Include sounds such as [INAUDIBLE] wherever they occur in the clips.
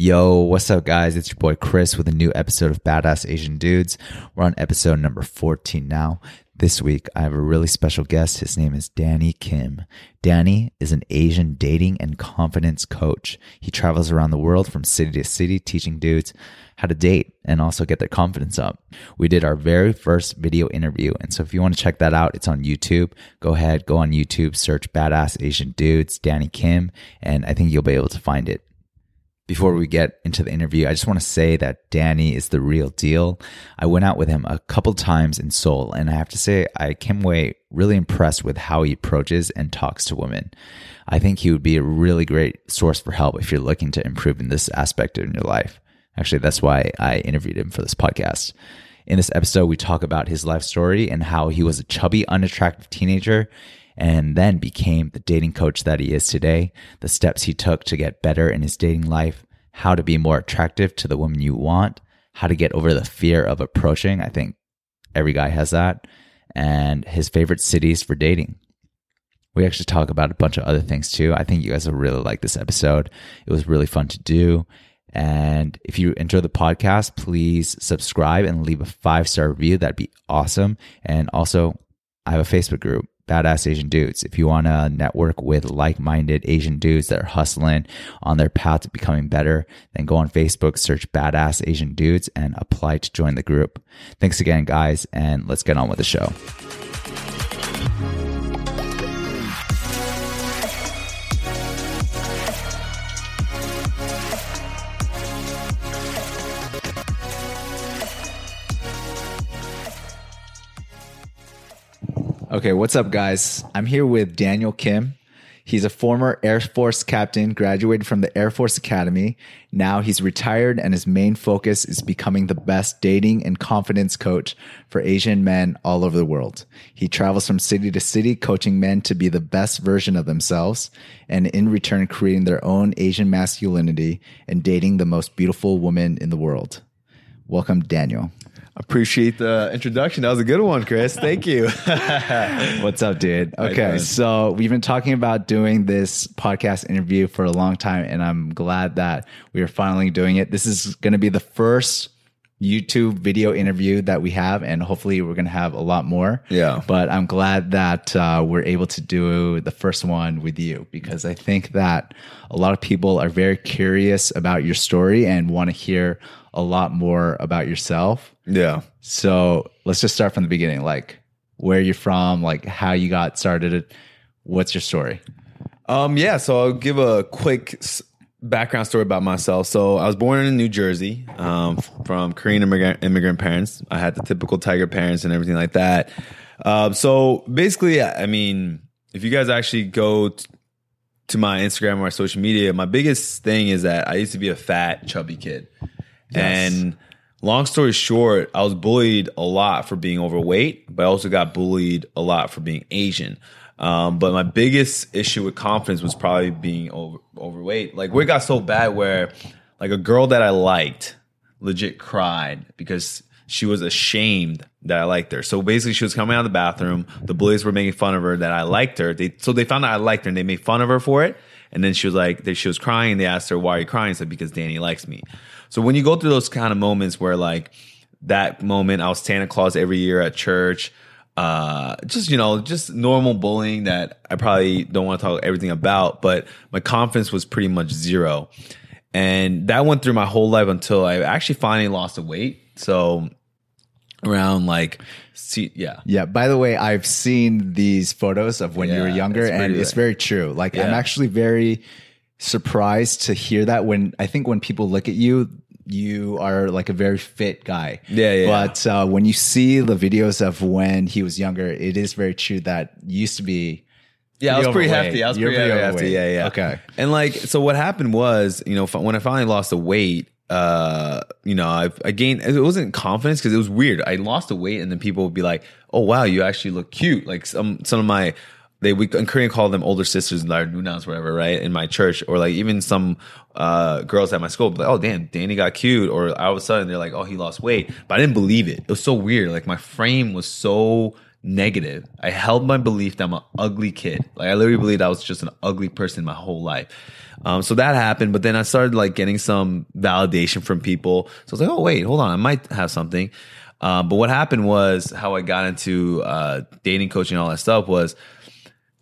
Yo, what's up, guys? It's your boy Chris with a new episode of Badass Asian Dudes. We're on episode number 14 now. This week, I have a really special guest. His name is Danny Kim. Danny is an Asian dating and confidence coach. He travels around the world from city to city teaching dudes how to date and also get their confidence up. We did our very first video interview. And so if you want to check that out, it's on YouTube. Go ahead, go on YouTube, search Badass Asian Dudes, Danny Kim, and I think you'll be able to find it before we get into the interview, I just want to say that Danny is the real deal. I went out with him a couple times in Seoul, and I have to say, I came away really impressed with how he approaches and talks to women. I think he would be a really great source for help if you're looking to improve in this aspect of your life. Actually, that's why I interviewed him for this podcast. In this episode, we talk about his life story and how he was a chubby, unattractive teenager and then became the dating coach that he is today, the steps he took to get better in his dating life, how to be more attractive to the woman you want, how to get over the fear of approaching. I think every guy has that, and his favorite cities for dating. We actually talk about a bunch of other things too. I think you guys will really like this episode. It was really fun to do. And if you enjoy the podcast, please subscribe and leave a five star review. That'd be awesome. And also, I have a Facebook group badass Asian dudes. If you want to network with like minded Asian dudes that are hustling on their path to becoming better, then go on Facebook, search badass Asian dudes, and apply to join the group. Thanks again, guys, and let's get on with the show. Okay, what's up, guys? I'm here with Daniel Kim. He's a former Air Force captain, graduated from the Air Force Academy. Now he's retired, and his main focus is becoming the best dating and confidence coach for Asian men all over the world. He travels from city to city, coaching men to be the best version of themselves, and in return, creating their own Asian masculinity and dating the most beautiful woman in the world. Welcome, Daniel. Appreciate the introduction. That was a good one, Chris. Thank you. [LAUGHS] What's up, dude? Okay, so we've been talking about doing this podcast interview for a long time, and I'm glad that we are finally doing it. This is going to be the first YouTube video interview that we have, and hopefully, we're going to have a lot more. Yeah. But I'm glad that uh, we're able to do the first one with you because I think that a lot of people are very curious about your story and want to hear a lot more about yourself. Yeah. So let's just start from the beginning. Like where you're from, like how you got started. What's your story? Um, yeah. So I'll give a quick background story about myself. So I was born in New Jersey, um, from Korean immigrant, immigrant parents. I had the typical tiger parents and everything like that. Um, so basically, I mean, if you guys actually go t- to my Instagram or my social media, my biggest thing is that I used to be a fat, chubby kid. Yes. And long story short, I was bullied a lot for being overweight, but I also got bullied a lot for being Asian. Um, but my biggest issue with confidence was probably being over, overweight. Like where it got so bad where like a girl that I liked legit cried because she was ashamed that I liked her. So basically she was coming out of the bathroom. The bullies were making fun of her that I liked her. They, so they found out I liked her and they made fun of her for it. And then she was like, she was crying. They asked her, why are you crying? She said, because Danny likes me. So when you go through those kind of moments where like that moment, I was Santa Claus every year at church, uh, just, you know, just normal bullying that I probably don't want to talk everything about, but my confidence was pretty much zero. And that went through my whole life until I actually finally lost the weight. So around like see yeah yeah by the way i've seen these photos of when yeah, you were younger it's and it's very true like yeah. i'm actually very surprised to hear that when I think when people look at you, you are like a very fit guy. Yeah, yeah. But uh, when you see the videos of when he was younger, it is very true that used to be. Yeah, I was pretty hefty. I was pretty, pretty hefty. Yeah, yeah. Okay. And like, so what happened was, you know, when I finally lost the weight, uh, you know, I, I gained. It wasn't confidence because it was weird. I lost the weight, and then people would be like, "Oh wow, you actually look cute." Like some some of my they we in Korean call them older sisters, nunas, whatever, right? In my church, or like even some uh, girls at my school, like, oh damn, Danny got cute, or all of a sudden they're like, oh he lost weight, but I didn't believe it. It was so weird. Like my frame was so negative. I held my belief that I'm an ugly kid. Like I literally believed I was just an ugly person my whole life. Um, so that happened, but then I started like getting some validation from people. So I was like, oh wait, hold on, I might have something. Uh, but what happened was how I got into uh, dating coaching all that stuff was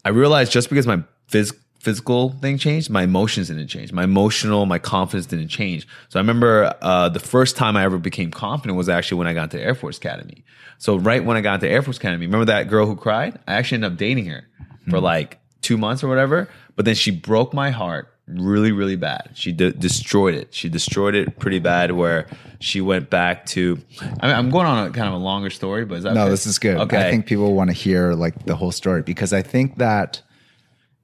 I realized just because my phys- physical thing changed, my emotions didn't change. My emotional, my confidence didn't change. So I remember uh, the first time I ever became confident was actually when I got to Air Force Academy. So right when I got to Air Force Academy, remember that girl who cried? I actually ended up dating her for like two months or whatever. But then she broke my heart really, really bad. She de- destroyed it. She destroyed it pretty bad. Where she went back to. I mean, I'm going on a kind of a longer story, but is that No, okay? this is good. Okay, I think people want to hear like the whole story because I think that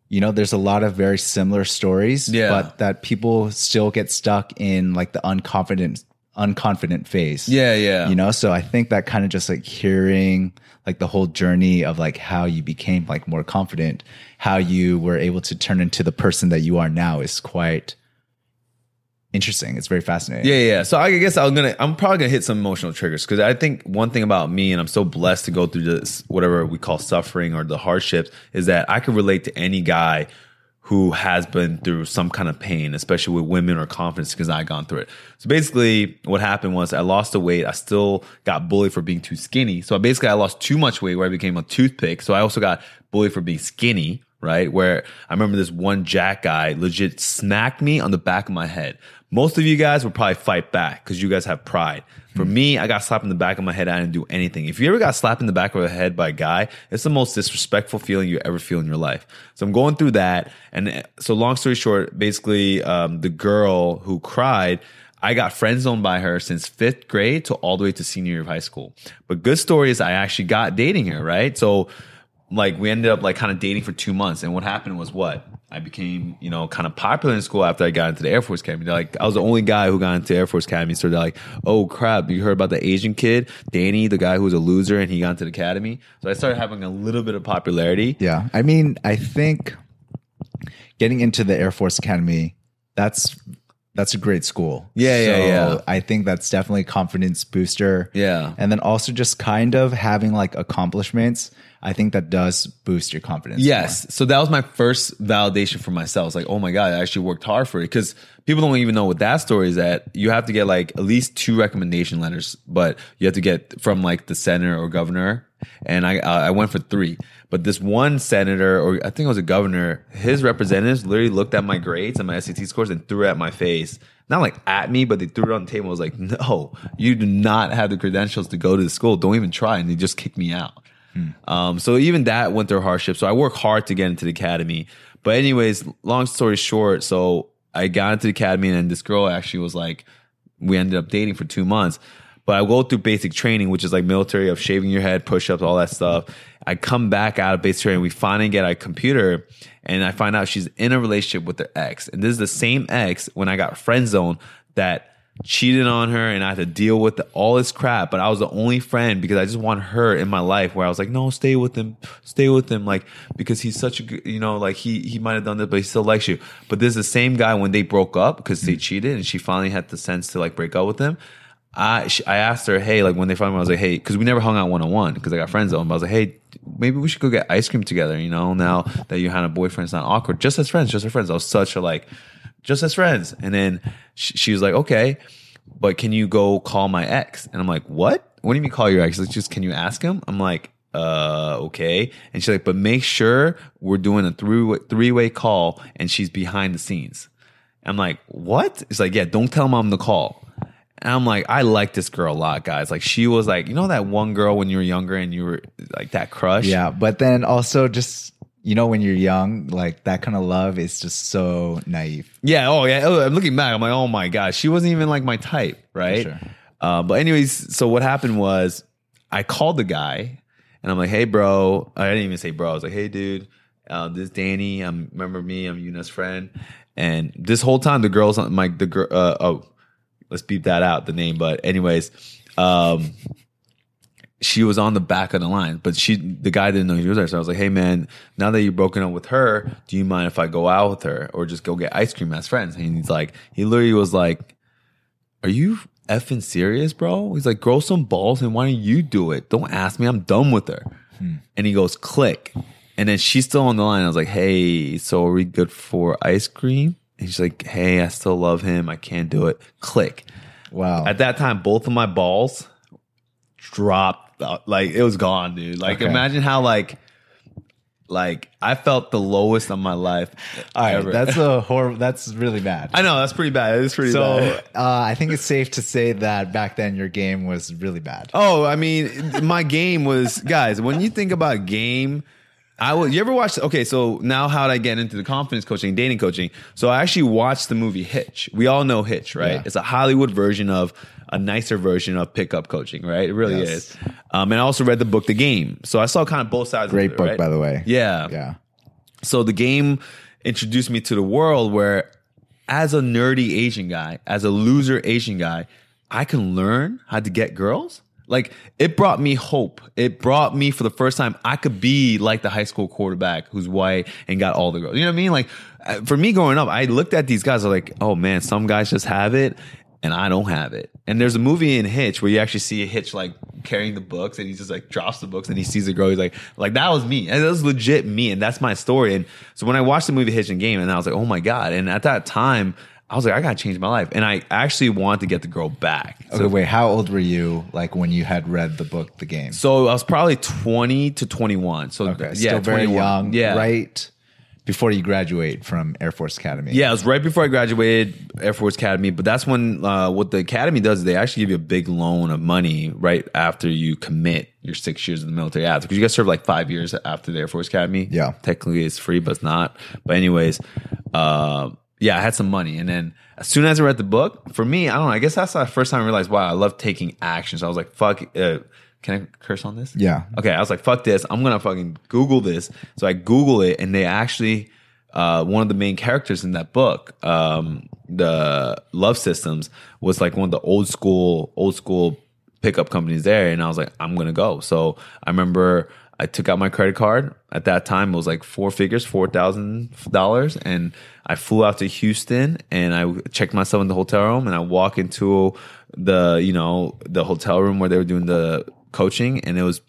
you know there's a lot of very similar stories, Yeah. but that people still get stuck in like the unconfident unconfident phase. Yeah, yeah. You know, so I think that kind of just like hearing like the whole journey of like how you became like more confident, how you were able to turn into the person that you are now is quite interesting. It's very fascinating. Yeah, yeah. So I guess I'm gonna, I'm probably gonna hit some emotional triggers because I think one thing about me, and I'm so blessed to go through this, whatever we call suffering or the hardships, is that I can relate to any guy who has been through some kind of pain, especially with women or confidence, because I gone through it. So basically, what happened was I lost the weight. I still got bullied for being too skinny. So basically, I lost too much weight where I became a toothpick. So I also got bullied for being skinny. Right where I remember this one Jack guy legit smacked me on the back of my head. Most of you guys would probably fight back because you guys have pride. For me, I got slapped in the back of my head. I didn't do anything. If you ever got slapped in the back of the head by a guy, it's the most disrespectful feeling you ever feel in your life. So I'm going through that. And uh, so long story short, basically, um, the girl who cried, I got friend zoned by her since fifth grade to all the way to senior year of high school. But good story is I actually got dating her, right? So like we ended up like kind of dating for two months. And what happened was what? I became, you know, kind of popular in school after I got into the Air Force Academy. They're like, I was the only guy who got into Air Force Academy. So they're like, oh crap, you heard about the Asian kid, Danny, the guy who was a loser and he got into the academy. So I started having a little bit of popularity. Yeah. I mean, I think getting into the Air Force Academy, that's that's a great school. Yeah, yeah, yeah. I think that's definitely a confidence booster. Yeah. And then also just kind of having like accomplishments, I think that does boost your confidence. Yes. So that was my first validation for myself. It's like, oh my God, I actually worked hard for it. Cause people don't even know what that story is that you have to get like at least two recommendation letters, but you have to get from like the senator or governor. And I, uh, I went for three, but this one senator, or I think it was a governor, his representatives literally looked at my grades and my SAT scores and threw it at my face. Not like at me, but they threw it on the table. I was like, no, you do not have the credentials to go to the school. Don't even try. And they just kicked me out. Um, so even that went through hardship. So I work hard to get into the academy. But anyways, long story short, so I got into the academy and this girl actually was like, we ended up dating for two months. But I go through basic training, which is like military of shaving your head, push ups, all that stuff. I come back out of basic training. We finally get a computer and I find out she's in a relationship with her ex. And this is the same ex when I got friend zone that cheated on her and I had to deal with all this crap. But I was the only friend because I just want her in my life where I was like, no, stay with him, stay with him. Like, because he's such a good, you know, like he, he might have done this, but he still likes you. But this is the same guy when they broke up because they mm. cheated and she finally had the sense to like break up with him. I, she, I asked her, hey, like when they finally, I was like, hey, because we never hung out one on one because I got friends on. But I was like, hey, maybe we should go get ice cream together. You know, now that you had a boyfriend, it's not awkward. Just as friends, just as friends. I was such a like, just as friends. And then she, she was like, okay, but can you go call my ex? And I'm like, what? What do you mean call your ex? Like, just can you ask him? I'm like, uh, okay. And she's like, but make sure we're doing a three three way call, and she's behind the scenes. I'm like, what? It's like, yeah, don't tell mom the call. And I'm like, I like this girl a lot, guys. Like, she was like, you know, that one girl when you were younger and you were like that crush. Yeah. But then also just, you know, when you're young, like that kind of love is just so naive. Yeah. Oh, yeah. Oh, I'm looking back. I'm like, oh my gosh, she wasn't even like my type, right? sure. Uh, but anyways, so what happened was I called the guy and I'm like, hey, bro. I didn't even say bro. I was like, hey, dude, uh, this is Danny. I'm remember me. I'm Yuna's friend. And this whole time, the girls on my the girl. Uh, oh, let's beep that out the name. But anyways, um, she was on the back of the line, but she the guy didn't know he was there. So I was like, "Hey man, now that you're broken up with her, do you mind if I go out with her or just go get ice cream as friends?" And he's like, he literally was like, "Are you effing serious, bro?" He's like, "Grow some balls and why don't you do it? Don't ask me. I'm done with her." Hmm. and he goes click, and then she's still on the line. I was like, hey, so are we good for ice cream? And she's like, hey, I still love him. I can't do it. Click. Wow. At that time, both of my balls dropped. Out. Like it was gone, dude. Like Okay. imagine how like like I felt the lowest of my life. All right, ever. that's a horror. That's really bad. I know that's pretty bad. It's pretty so bad. uh, I think it's safe to say that back then your game was really bad. Oh, I mean, my game was guys. When you think about game, I will. You ever watch? Okay, so now how did I get into the confidence coaching, dating coaching? So I actually watched the movie Hitch. We all know Hitch, right? Yeah. It's a Hollywood version of a nicer version of pickup coaching, right? It really Yes. is. Um, and I also read the book The Game, so I saw kind of both sides. Great it, book, right? by the way. Yeah, Yeah. so the game introduced me to the world where as a nerdy Asian guy, as a loser Asian guy, I can learn how to get girls. Like it brought me hope. It brought me for the first time I could be like the high school quarterback who's white and got all the girls. You know what I mean? Like uh, for me growing up, I looked at these guys I was like, "Oh man, some guys just have it and I don't have it." And there's a movie in Hitch where you actually see a Hitch like carrying the books and he just like drops the books and he sees a girl. He's like, like that was me. And that was legit me. And that's my story. And so when I watched the movie Hitch and Game and I was like, oh my God. And at that time, I was like, I gotta change my life. And I actually wanted to get the girl back. Okay, wait. How old were you like when you had read the book, The Game? So I was probably 20 to 21. So Okay, yeah, still very 21. young. Yeah. right before you graduate from Air Force Academy. Yeah, it was right before I graduated Air Force Academy. But that's when uh, what the academy does is they actually give you a big loan of money right after you commit your six years in the military after because you guys serve like five years after the Air Force Academy. Yeah. technically it's free, but it's not. But anyways, uh, yeah, I had some money, and then as soon as I read the book, for me, I don't know. I guess that's the first time I realized, wow, I love taking action. So I was like, fuck. Uh, can I curse on this? Yeah. Okay, I was like, fuck this. I'm gonna fucking Google this. So I Google it, and they actually, uh, one of the main characters in that book, um, the Love Systems, was like one of the old school, old school pickup companies there, and I was like, I'm gonna go. So I remember I took out my credit card. At that time, it was like four figures, four thousand dollars, and I flew out to Houston, and I checked myself in the hotel room, and I walk into the, you know, the hotel room where they were doing the coaching, and it was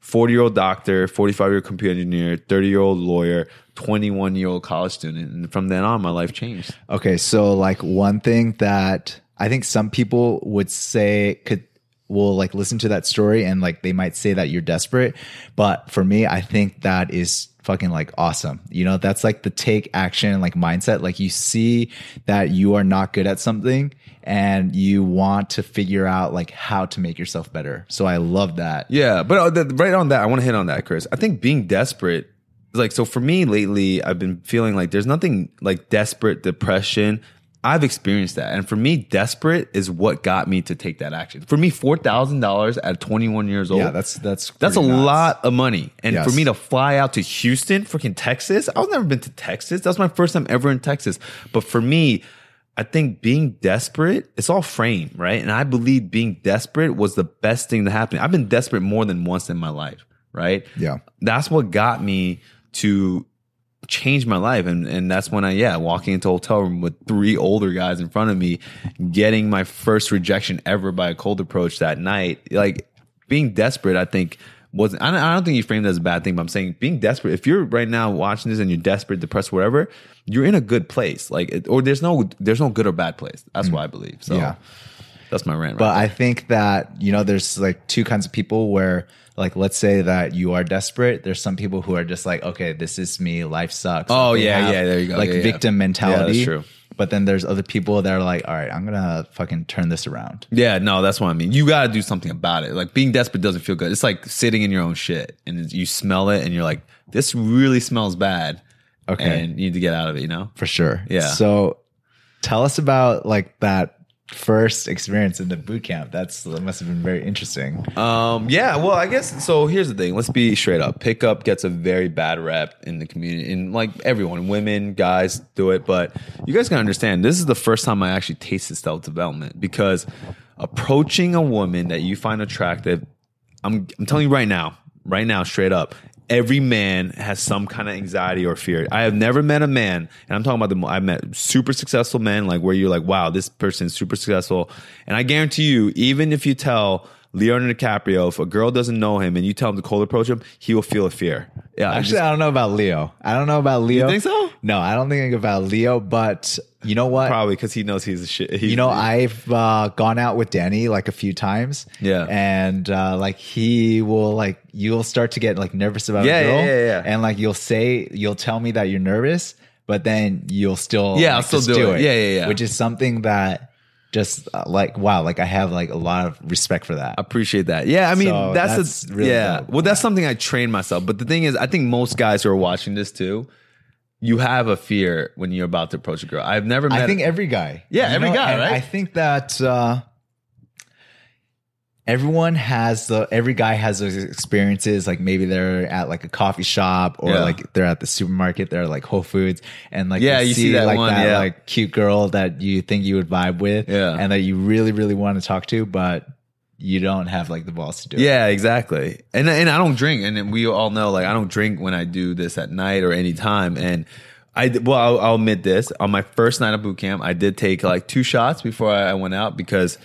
40 year old doctor, 45 year old computer engineer, 30 year old lawyer, 21 year old college student. And from then on, my life changed. Okay, so like one thing that I think some people would say could will like listen to that story and like they might say that you're desperate, but for me, I think that is fucking like awesome. You know, that's like the take action like mindset. Like you see that you are not good at something and you want to figure out like how to make yourself better. So I love that. Yeah. But uh, right on that, I want to hit on that, Chris. I think being desperate, like, so for me lately, I've been feeling like there's nothing like desperate depression. I've experienced that. And for me, desperate is what got me to take that action. For me, $4,000 at 21 years old. Yeah, that's that's That's a nuts. lot of money. And Yes. for me to fly out to Houston, freaking Texas, I've never been to Texas. That's my first time ever in Texas. But for me, I think being desperate, it's all frame, right? And I believe being desperate was the best thing to happen. I've been desperate more than once in my life, right? Yeah. That's what got me to change my life. And and that's when I, yeah, walking into a hotel room with three older guys in front of me, getting my first rejection ever by a cold approach that night. Like being desperate, I think wasn't I don't, I don't think you framed it as a bad thing, but I'm saying being desperate, if you're right now watching this and you're desperate, depressed, whatever, you're in a good place. Like or there's no there's no good or bad place. That's mm. what I believe. So Yeah. That's my rant. But I think that, you know, there's like two kinds of people where, like, let's say that you are desperate. There's some people who are just like, okay, this is me. Life sucks. Oh, they yeah, yeah, there you go. Like Yeah, yeah. victim mentality. Yeah, that's true. But then there's other people that are like, all right, I'm going to fucking turn this around. Yeah, no, that's what I mean. You got to do something about it. Like being desperate doesn't feel good. It's like sitting in your own shit and you smell it and you're like, this really smells bad. Okay. And you need to get out of it, you know? For sure. Yeah. So tell us about like that first experience in the boot camp. That's that must have been very interesting. Um, yeah, well, I guess so. Here's the thing. Let's be straight up. Pickup gets a very bad rep in the community, and like everyone, women, guys do it. But you guys gotta understand, this is the first time I actually tasted self development because approaching a woman that you find attractive, I'm I'm telling you right now, right now, straight up. Every man has some kind of anxiety or fear. I have never met a man, and I'm talking about the. I've met super successful men, like where you're like, wow, this person is super successful, and I guarantee you, even if you tell Leonardo DiCaprio, if a girl doesn't know him and you tell him to cold approach him, he will feel a fear. Yeah, Actually, I don't know about Leo. I don't know about Leo. think so? No, I don't think about Leo. But you know what? probably because he knows he's a shit. He's, you know, I've uh, gone out with Danny like a few times. Yeah. and uh, like he will like you'll start to get like nervous about Yeah, a girl, yeah, yeah, yeah. and like you'll say you'll tell me that you're nervous, but then you'll still Yeah, I'll still just do it. Yeah, yeah, yeah. Which is something that just uh, like wow, like I have like a lot of respect for that. appreciate that. Yeah, I mean So that's, that's a, really yeah. Well, that's something I train myself. But the thing is, I think most guys who are watching this too, you have a fear when you're about to approach a girl. I've never met. I think every guy. Yeah, every guy, right? I think that uh, everyone has the every guy has those experiences. Like maybe they're at like a coffee shop or Yeah. like they're at the supermarket. They're like Whole Foods and like Yeah, they you see that like one, that yeah. like cute girl that you think you would vibe with, Yeah. and that you really really want to talk to, but you don't have like the balls to do it. Yeah, exactly. And and I don't drink, and we all know like I don't drink when I do this at night or any time. And I well, I'll, I'll admit this on my first night of boot camp, I did take like two shots before I went out because.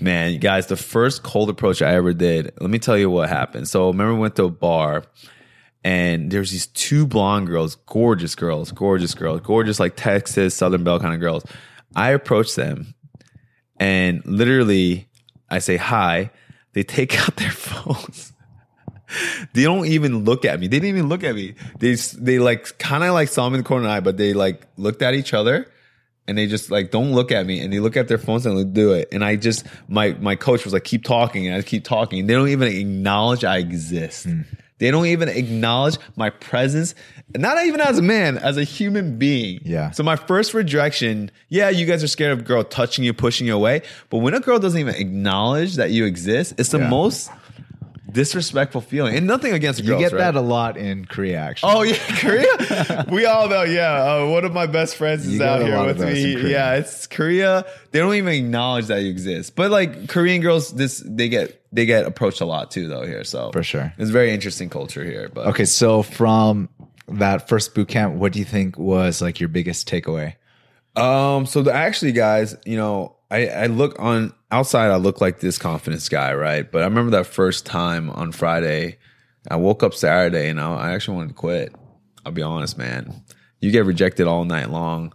Man, you guys, the first cold approach I ever did, let me tell you what happened. So, remember, we went to a bar and there's these two blonde girls, gorgeous girls, gorgeous girls, gorgeous like Texas Southern Belle kind of girls. I approached them and literally I say hi. They take [LAUGHS] out their phones. they don't even look at me. They didn't even look at me. They they like kind of like saw me in the corner of the eye, but they like looked at each other and they just like don't look at me and they look at their phones and they do it. And I just my my coach was like keep talking and I keep talking. They don't even acknowledge I exist. Hmm. They don't even acknowledge my presence, not even as a man, as a human being. Yeah. So my first rejection, yeah, you guys are scared of a girl touching you, pushing you away. But when a girl doesn't even acknowledge that you exist, it's the Yeah. most disrespectful feeling. And nothing against Korea. You get right? that a lot in Korea, actually. Oh yeah, [LAUGHS] Korea. we all know. Yeah, uh, one of my best friends is You out here with me. Yeah, it's Korea. They don't even acknowledge that you exist. But like Korean girls, this they get they get approached a lot too, though here. So For sure. it's very interesting culture here. But Okay, so from that first boot camp, what do you think was like your biggest takeaway? Um, so the, actually, guys, you know, I, I look on outside, I look like this confidence guy, right? But I remember that first time on Friday, I woke up Saturday and I, I actually wanted to quit. I'll be honest, man. You get rejected all night long.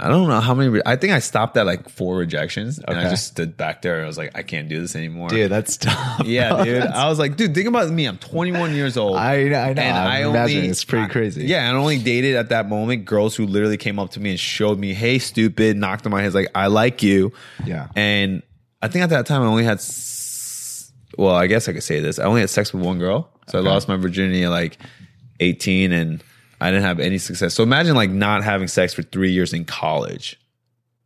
I don't know how many. Re- I think I stopped at like four rejections, and I just stood back there. I was like, I can't do this anymore. Dude, that's tough. Yeah, dude. I was like, dude, think about me. I'm 21 years old. I, I know. And I, I imagine only- it's pretty I- crazy. Yeah, and I only dated at that moment girls who literally came up to me and showed me, "Hey, stupid," knocked on my head, like, "I like you." Yeah. And I think at that time I only had, s- well, I guess I could say this. I only had sex with one girl, so I lost my virginity at like 18, and I didn't have any success. So imagine like not having sex for three years in college.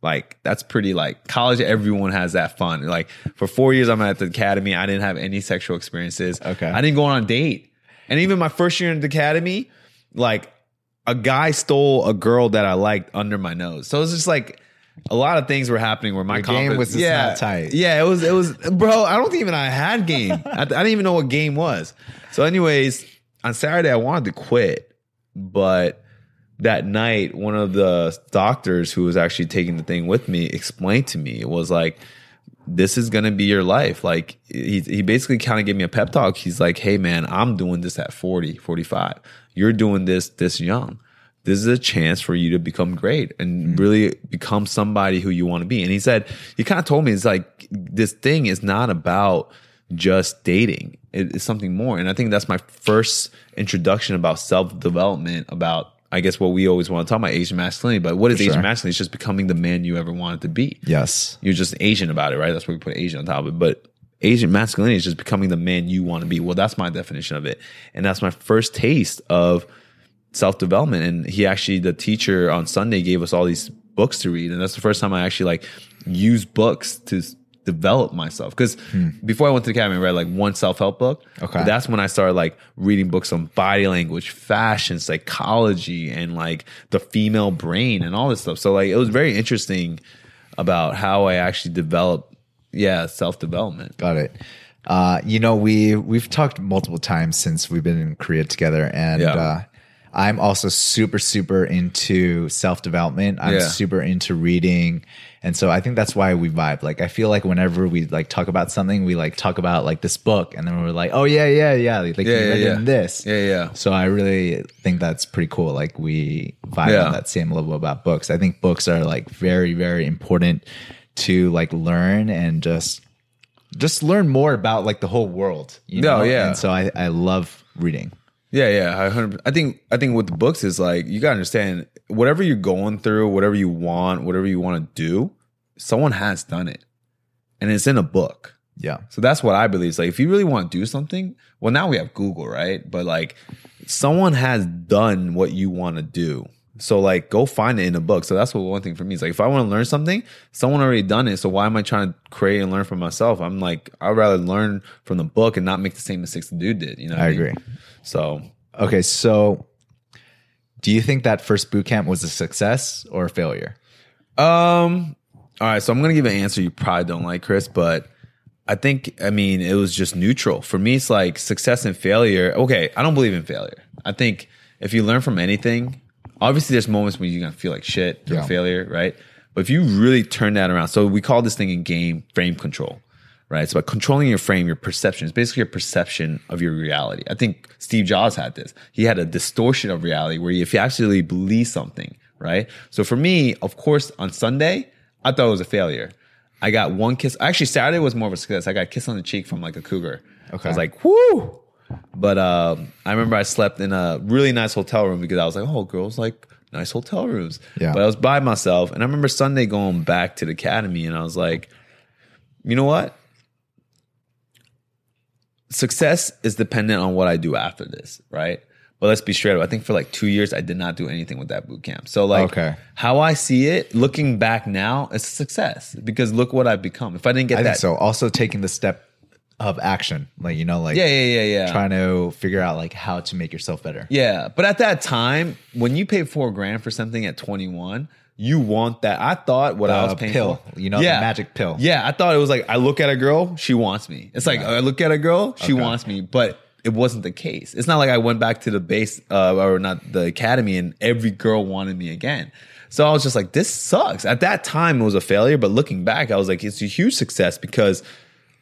Like that's pretty like college. Everyone has that fun. Like for four years, I'm at the academy. I didn't have any sexual experiences. Okay. I didn't go on a date. And even my first year in the academy, like a guy stole a girl that I liked under my nose. So it's just like a lot of things were happening where my Your game was yeah, not tight. Yeah, it was. It was, bro. I don't think even I had game. I, I didn't even know what game was. So, anyways, on Saturday I wanted to quit, but that night one of the doctors who was actually taking the thing with me explained to me it was like this is gonna be your life. Like he, he basically kind of gave me a pep talk. He's like hey man i'm doing this at 40 45 you're doing this this young. This is a chance for you to become great and mm-hmm. really become somebody who you want to be. And he said he kind of told me it's like this thing is not about just dating it- it's something more and i think that's my first introduction about self-development about I guess what we always want to talk about Asian masculinity, but what is sure. Asian masculinity? It's just becoming the man you ever wanted to be. Yes. You're just Asian about it, right? That's why we put Asian on top of it. But Asian masculinity is just becoming the man you want to be. Well, that's my definition of it. And that's my first taste of self development. And he actually, the teacher on Sunday gave us all these books to read. And that's the first time I actually like used books to develop myself. Cause before I went to the academy, I read like one self help book. Okay. That's when I started like reading books on body language, fashion, psychology, and like the female brain and all this stuff. So like it was very interesting about how I actually developed, yeah, self development. Got it. Uh, you know, we we've talked multiple times since we've been in Korea together, and Yeah. uh, I'm also super, super into self development. I'm Yeah. super into reading. And so I think that's why we vibe. Like, I feel like whenever we like talk about something, we like talk about like this book and then we're like, oh, yeah, yeah, yeah. Like, Yeah, yeah, read yeah. this. Yeah, yeah. So I really think that's pretty cool. Like, we vibe Yeah. on that same level about books. I think books are like very, very important to like learn and just just learn more about like the whole world. You No, know? yeah. And so I, I love reading. Yeah, yeah. I, 100 I think I think with the books is like you gotta understand whatever you're going through, whatever you want, whatever you want to do, someone has done it, and it's in a book. Yeah. So that's what I believe. It's like if you really want to do something, well, now we have Google, right? But like someone has done what you want to do. So like go find it in a book. So that's what one thing for me is like if I want to learn something, someone already done it. So why am I trying to create and learn for myself? I'm like I'd rather learn from the book and not make the same mistakes the dude did. You know, what I mean? agree. So Okay, so do you think that first boot camp was a success or a failure? Um. All right. So I'm gonna give an answer you probably don't like, Chris, but I think I mean it was just neutral for me. It's like success and failure. Okay, I don't believe in failure. I think if you learn from anything, obviously there's moments when you're gonna feel like shit through Yeah. failure, right? But if you really turn that around, so we call this thing in game frame control, right? It's about controlling your frame, your perception. It's basically your perception of your reality. I think Steve Jobs had this. He had a distortion of reality where if you actually believe something, right? So for me, of course, on Sunday, I thought it was a failure. I got one kiss. Actually, Saturday was more of a success. I got a kiss on the cheek from like a cougar. Okay. I was like, whoo. But um, I remember I slept in a really nice hotel room because I was like, oh, girls like nice hotel rooms. Yeah. But I was by myself. And I remember Sunday going back to the academy and I was like, you know what? Success is dependent on what I do after this, right? But let's be straight up. I think for like two years, I did not do anything with that boot camp. So, like, Okay. how I see it, looking back now, it's a success because look what I've become. If I didn't get I that, think so. Also taking the step of action, like you know, like yeah, yeah, yeah, yeah. trying to figure out like how to make yourself better. Yeah, but at that time, when you pay four grand for something at 21, you want that. I thought what I was paying pill, for. you know, the magic pill. Yeah, I thought it was like I look at a girl, she wants me. It's like I look at a girl, she Okay. wants me, but it wasn't the case. It's not like I went back to the base uh, or not the academy and every girl wanted me again. So I was just like, this sucks. At that time, it was a failure, but looking back, I was like, it's a huge success because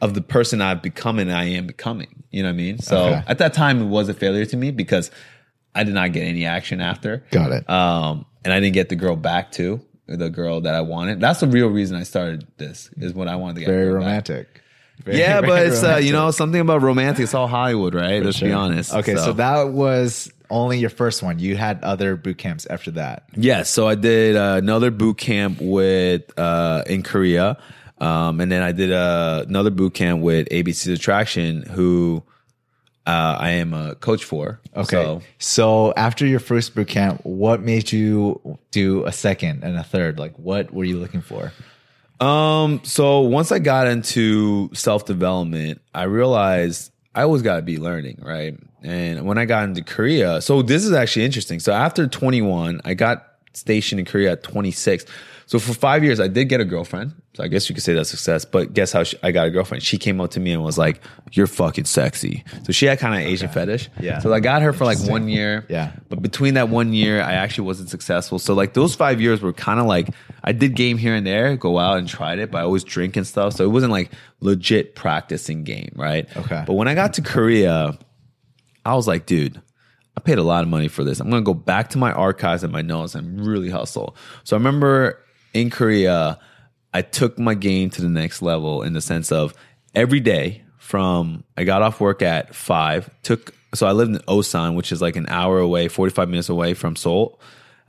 of the person I've become and I am becoming. You know what I mean? So Okay. at that time, it was a failure to me because I did not get any action after. Got it. Um, and I didn't get the girl back too, the girl that I wanted. That's the real reason I started this is when I wanted to get Very romantic. Very, Yeah, but it's uh, you know something about romantic. It's all Hollywood, right? Let's be honest. Okay, so. that was only your first one. You had other boot camps after that. Yes, so I did uh, another boot camp with uh, in Korea, um, and then I did uh, another boot camp with ABC's Attraction, who uh, I am a coach for. Okay. So, So, after your first boot camp, what made you do a second and a third? Like, what were you looking for? Um, so once I got into self development, I realized I always got to be learning, right? And when I got into Korea, so this is actually interesting. So after 21, I got stationed in Korea at 26. So for five years, I did get a girlfriend. So I guess you could say that's success. But guess how she, I got a girlfriend? She came up to me and was like, "You're fucking sexy." So she had kind of Asian fetish. Yeah. So I got her for like one year. Yeah. But between that one year, I actually wasn't successful. So like those five years were kind of like I did game here and there, go out and tried it, but I always drink and stuff. So it wasn't like legit practicing game, right? Okay. But when I got to Korea, I was like, dude, I paid a lot of money for this. I'm gonna go back to my archives and my notes and really hustle. So I remember in Korea, I took my game to the next level in the sense of every day from I got off work at five, took so I lived in Osan, which is like an hour away, 45 minutes away from Seoul.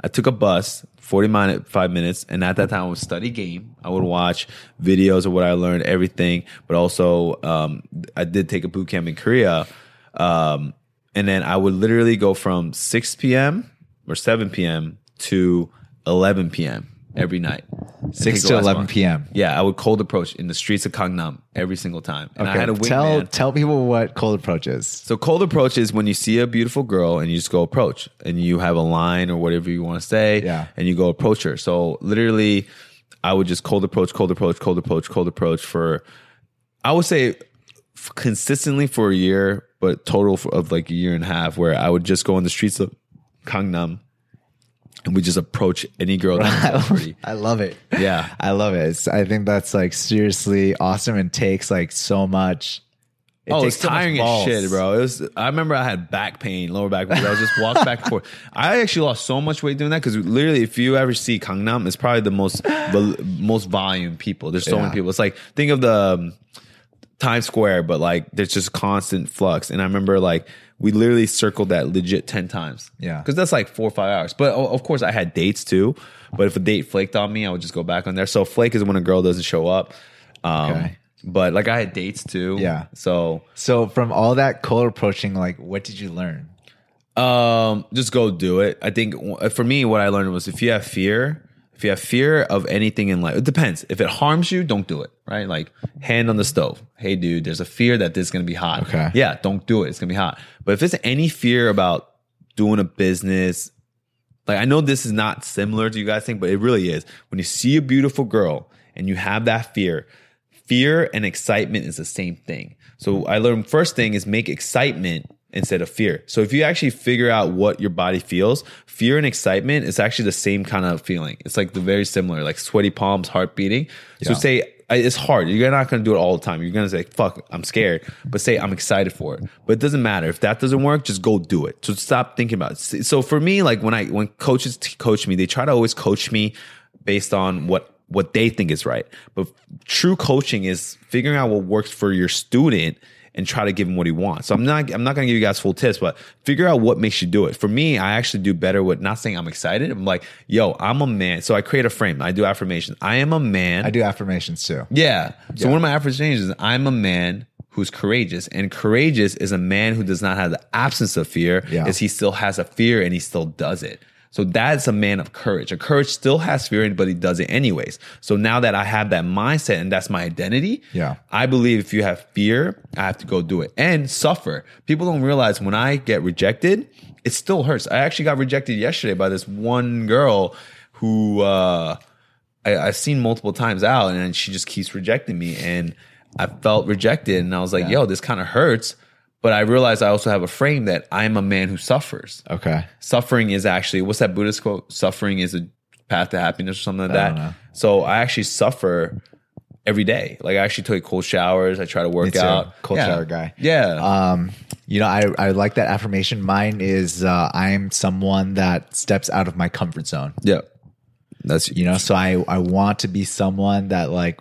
I took a bus, 40 minute, five minutes, and at that time I would study game. I would watch videos of what I learned, everything, but also um, I did take a boot camp in Korea. Um, and then I would literally go from 6 p.m. or 7 p.m. to 11 p.m. every night. 6 to 11 one. p.m. Yeah, I would cold approach in the streets of Gangnam every single time. And I had a tell wingman. tell people what cold approach is. So cold approach is when you see a beautiful girl and you just go approach and you have a line or whatever you want to say Yeah. and you go approach her. So literally I would just cold approach, cold approach, cold approach, cold approach for I would say f- consistently for a year, but total for, of like a year and a half where I would just go on the streets of Gangnam, and we just approach any girl that's pretty. [LAUGHS] I love it. Yeah. I love it. It's- I think that's like seriously awesome and takes like so much. It oh, it's so tiring as shit, bro. It was. I remember I had back pain, lower back pain. I was just walking back and forth. [LAUGHS] I actually lost so much weight doing that because literally, if you ever see Gangnam, it's probably the most the most volume people. There's so Yeah. many people. It's like think of the um, Times Square, but like there's just constant flux. And I remember like we literally circled that legit ten times. Yeah. because that's like four or five hours. But of course, I had dates too. But if a date flaked on me, I would just go back on there. So flake is when a girl doesn't show up. Um, Okay. But like I had dates too. Yeah. So So from all that cold approaching, like what did you learn? Um, just go do it. I think for me, what I learned was if you have fear, you have fear of anything in life, it depends. If it harms you, don't do it. Right? Like hand on the stove. Hey, dude, there's a fear that this is gonna be hot. Okay. Yeah, don't do it. It's gonna be hot. But if it's any fear about doing a business, like I know this is not similar to you guys think, but it really is. When you see a beautiful girl and you have that fear, fear and excitement is the same thing. So I learned first thing is make excitement instead of fear. So if you actually figure out what your body feels, fear and excitement is actually the same kind of feeling. It's like the very similar, like sweaty palms, heart beating. So Yeah. say it's hard. You're not going to do it all the time. You're going to say, fuck, I'm scared. But say, I'm excited for it. But it doesn't matter. If that doesn't work, just go do it. So stop thinking about it. So for me, like when I, when coaches coach me, they try to always coach me based on what, what they think is right. But true coaching is figuring out what works for your student and try to give him what he wants. So I'm not I'm not gonna give you guys full tips, but figure out what makes you do it. For me, I actually do better with not saying I'm excited. I'm like, yo, I'm a man. So I create a frame. I do affirmations. I am a man. I do affirmations too. Yeah. So Yeah. one of my affirmations is I'm a man who's courageous. And courageous is a man who does not have the absence of fear, Yeah. is he still has a fear and he still does it. So that's a man of courage. A courage still has fear, but he does it anyways. So now that I have that mindset and that's my identity, Yeah. I believe if you have fear, I have to go do it and suffer. People don't realize when I get rejected, it still hurts. I actually got rejected yesterday by this one girl who uh, I, I've seen multiple times out, and she just keeps rejecting me, and I felt rejected, and I was like, Yeah. "Yo, this kind of hurts." But I realize I also have a frame that I'm a man who suffers. Okay. Suffering is actually what's that Buddhist quote? Suffering is a path to happiness or something like that. So I actually suffer every day. Like I actually take cold showers. I try to work out. Cold Yeah. shower guy. Yeah. Um, you know, I, I like that affirmation. Mine is uh, I'm someone that steps out of my comfort zone. yeah. That's You know, so I I want to be someone that like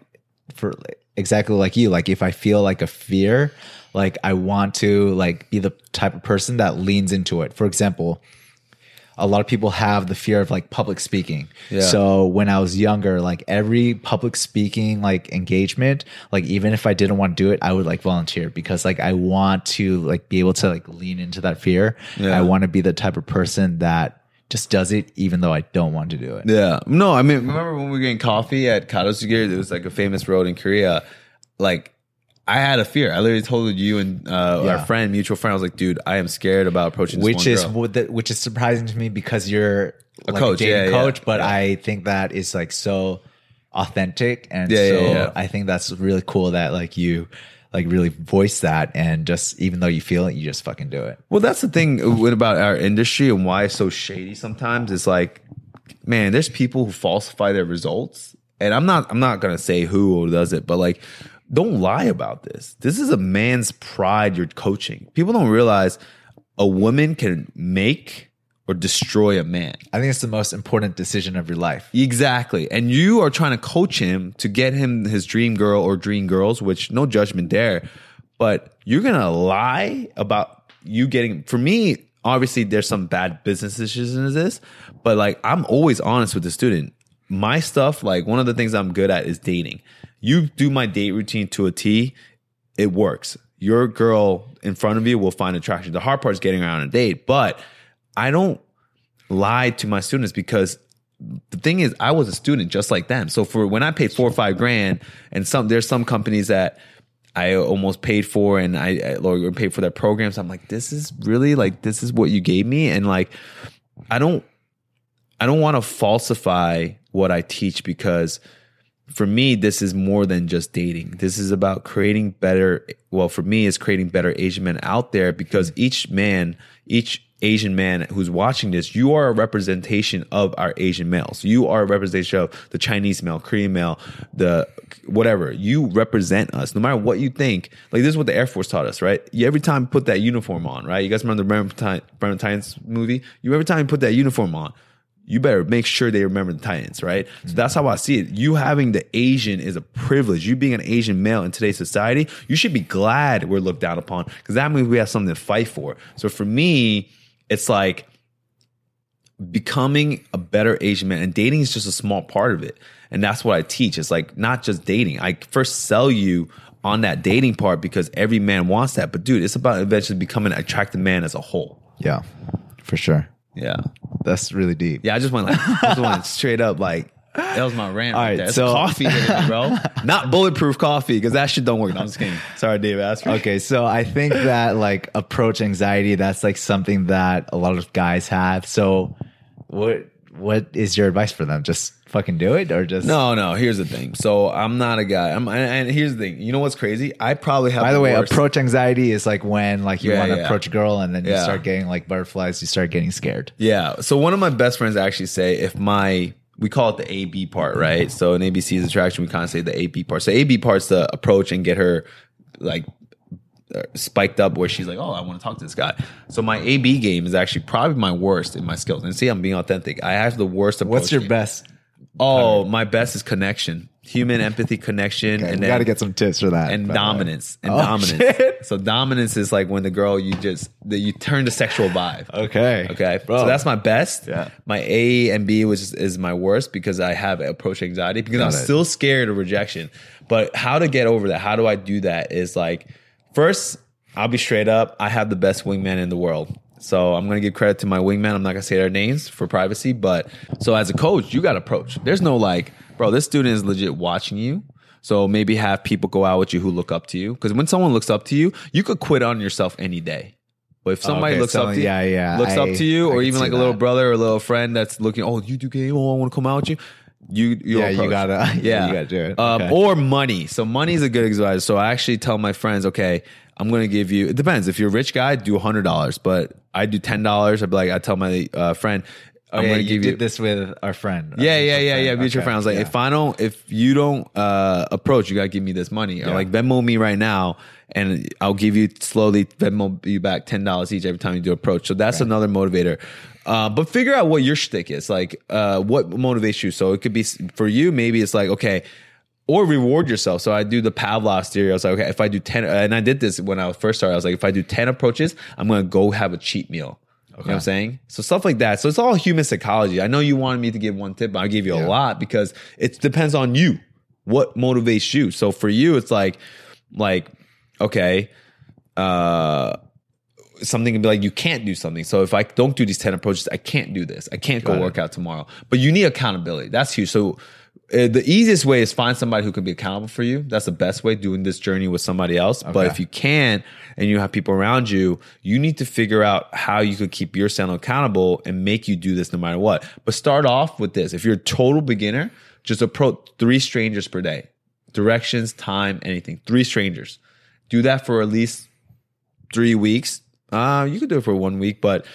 for exactly like you. Like if I feel like a fear, like I want to like be the type of person that leans into it. For example, a lot of people have the fear of like public speaking. Yeah. So when I was younger, like every public speaking like engagement, like even if I didn't want to do it, I would like volunteer because like I want to like be able to like lean into that fear. Yeah. I want to be the type of person that just does it even though I don't want to do it. Yeah. No, I mean, remember when we were getting coffee at Garosu-gil? There was like a famous road in Korea. Like, I had a fear. I literally told you and uh, Yeah. our friend, mutual friend, I was like, dude, I am scared about approaching this which one is the, which is surprising to me because you're A like coach, a yeah, yeah, coach, but yeah. I think that is like so authentic and so. I think that's really cool that like you like really voice that and just even though you feel it, you just fucking do it. Well, that's the thing with- about our industry and why it's so shady sometimes. It's like, man, there's people who falsify their results. And I'm not I'm not gonna say who does it, but like don't lie about this. This is a man's pride you're coaching. People don't realize a woman can make or destroy a man. I think it's the most important decision of your life. Exactly. And you are trying to coach him to get him his dream girl or dream girls, which no judgment there. But you're going to lie about you getting, for me, obviously there's some bad business decisions in this, but like I'm always honest with the student. My stuff, like one of the things I'm good at is dating. You do my date routine to a T, it works. Your girl in front of you will find attraction. The hard part is getting on a date, but I don't lie to my students because the thing is, I was a student just like them. So for when I paid four or five grand, and some there's some companies that I almost paid for, and I, I or paid for their programs. I'm like, this is really like this is what you gave me, and like I don't I don't want to falsify what I teach because for me, this is more than just dating. This is about creating better. Well, for me, it's creating better Asian men out there because mm-hmm. each man, each Asian man who's watching this, you are a representation of our Asian males. You are a representation of the Chinese male, Korean male, the whatever. You represent us, no matter what you think. Like this is what the Air Force taught us, right? You, every time you put that uniform on, right? You guys remember the Remember Remember Titans movie? You every time you put that uniform on, you better make sure they remember the Titans, right? So that's how I see it. You having the Asian is a privilege. You being an Asian male in today's society, you should be glad we're looked down upon because that means we have something to fight for. So for me, it's like becoming a better Asian man and dating is just a small part of it. And that's what I teach. It's like not just dating. I first sell you on that dating part because every man wants that. But dude, it's about eventually becoming an attractive man as a whole. Yeah, for sure. Yeah. That's really deep. Yeah, I just went like I just went [LAUGHS] straight up like that was my rant. All right, right, there. It's so- coffee, bro. [LAUGHS] Not bulletproof coffee because that shit don't work. No, I'm just kidding. Sorry, Dave. Ask. Okay, so I think that like approach anxiety, that's like something that a lot of guys have. So what what is your advice for them? Just fucking do it or just No, no. Here's the thing. So I'm not a guy. I'm, and, and here's the thing. You know what's crazy? I probably have. By the way, worst- approach anxiety is like when like you Yeah, want to yeah. approach a girl and then you Yeah. start getting like butterflies, you start getting scared. Yeah. So one of my best friends actually say if my we call it the AB part, right? So in ABC's attraction, we kind of say the AB part. So AB part's the approach and get her like uh, spiked up where she's like, oh, I want to talk to this guy. So my AB game is actually probably my worst in my skills. And see, I'm being authentic. I have the worst approach. What's your game. best? Oh, my best is connection, human empathy, connection, Okay, and we got to get some tips for that. and dominance and Oh, dominance. shit. So dominance is like when the girl you just that you turn the sexual vibe. Okay. Okay, Bro. so that's my best. Yeah. My A and B which is, is my worst because I have approach anxiety because I'm it. still scared of rejection. But how to get over that? How do I do that? Is like first I'll be straight up. I have the best wingman in the world. So I'm gonna give credit to my wingman. I'm not gonna say their names for privacy, but so as a coach, you got to approach. There's no like, bro, this student is legit watching you. So maybe have people go out with you who look up to you. Because when someone looks up to you, you could quit on yourself any day. But if somebody Okay, looks so up to you, yeah, yeah, looks up to you, I or even like a little brother or a little friend that's looking, oh, you do game, oh, I want to come out with you. You, you Yeah, you gotta- [LAUGHS] yeah, you gotta do it. Um, Okay. Or money. So money is a good advice. So I actually tell my friends, okay, I'm going to give you. It depends. If you're a rich guy, do hundred dollars, but I do ten dollars. I'd be like, I tell my uh, friend, I'm to you give did you this with our friend. yeah, yeah, yeah, friend. yeah. Mutual Okay, friend. I was like, yeah. if I don't, if you don't uh, approach, you gotta give me this money, or Yeah. like Venmo me right now, and I'll give you slowly Venmo you back ten dollars each every time you do approach. So that's another motivator. Uh, but figure out what your shtick is, like uh, what motivates you. So it could be for you, maybe it's like okay. Or reward yourself. So I do the Pavlov theory. I was like, okay, if I do 10, and I did this when I first started, I was like, if I do 10 approaches, I'm going to go have a cheat meal. You know what I'm saying? So stuff like that. So it's all human psychology. I know you wanted me to give one tip, but I gave you a Yeah. lot because it depends on you. What motivates you? So for you, it's like, like, okay, uh, something can be like you can't do something. So if I don't do these 10 approaches, I can't do this. I can't go Got it. out tomorrow. But you need accountability. That's huge. So uh, the easiest way is find somebody who can be accountable for you. That's the best way doing this journey with somebody else. But if you can't and you have people around you, you need to figure out how you could keep your yourself accountable and make you do this no matter what. But start off with this. If you're a total beginner, just approach three strangers per day. Directions, time, anything. Three strangers. Do that for at least three weeks. Uh, you could do it for one week, but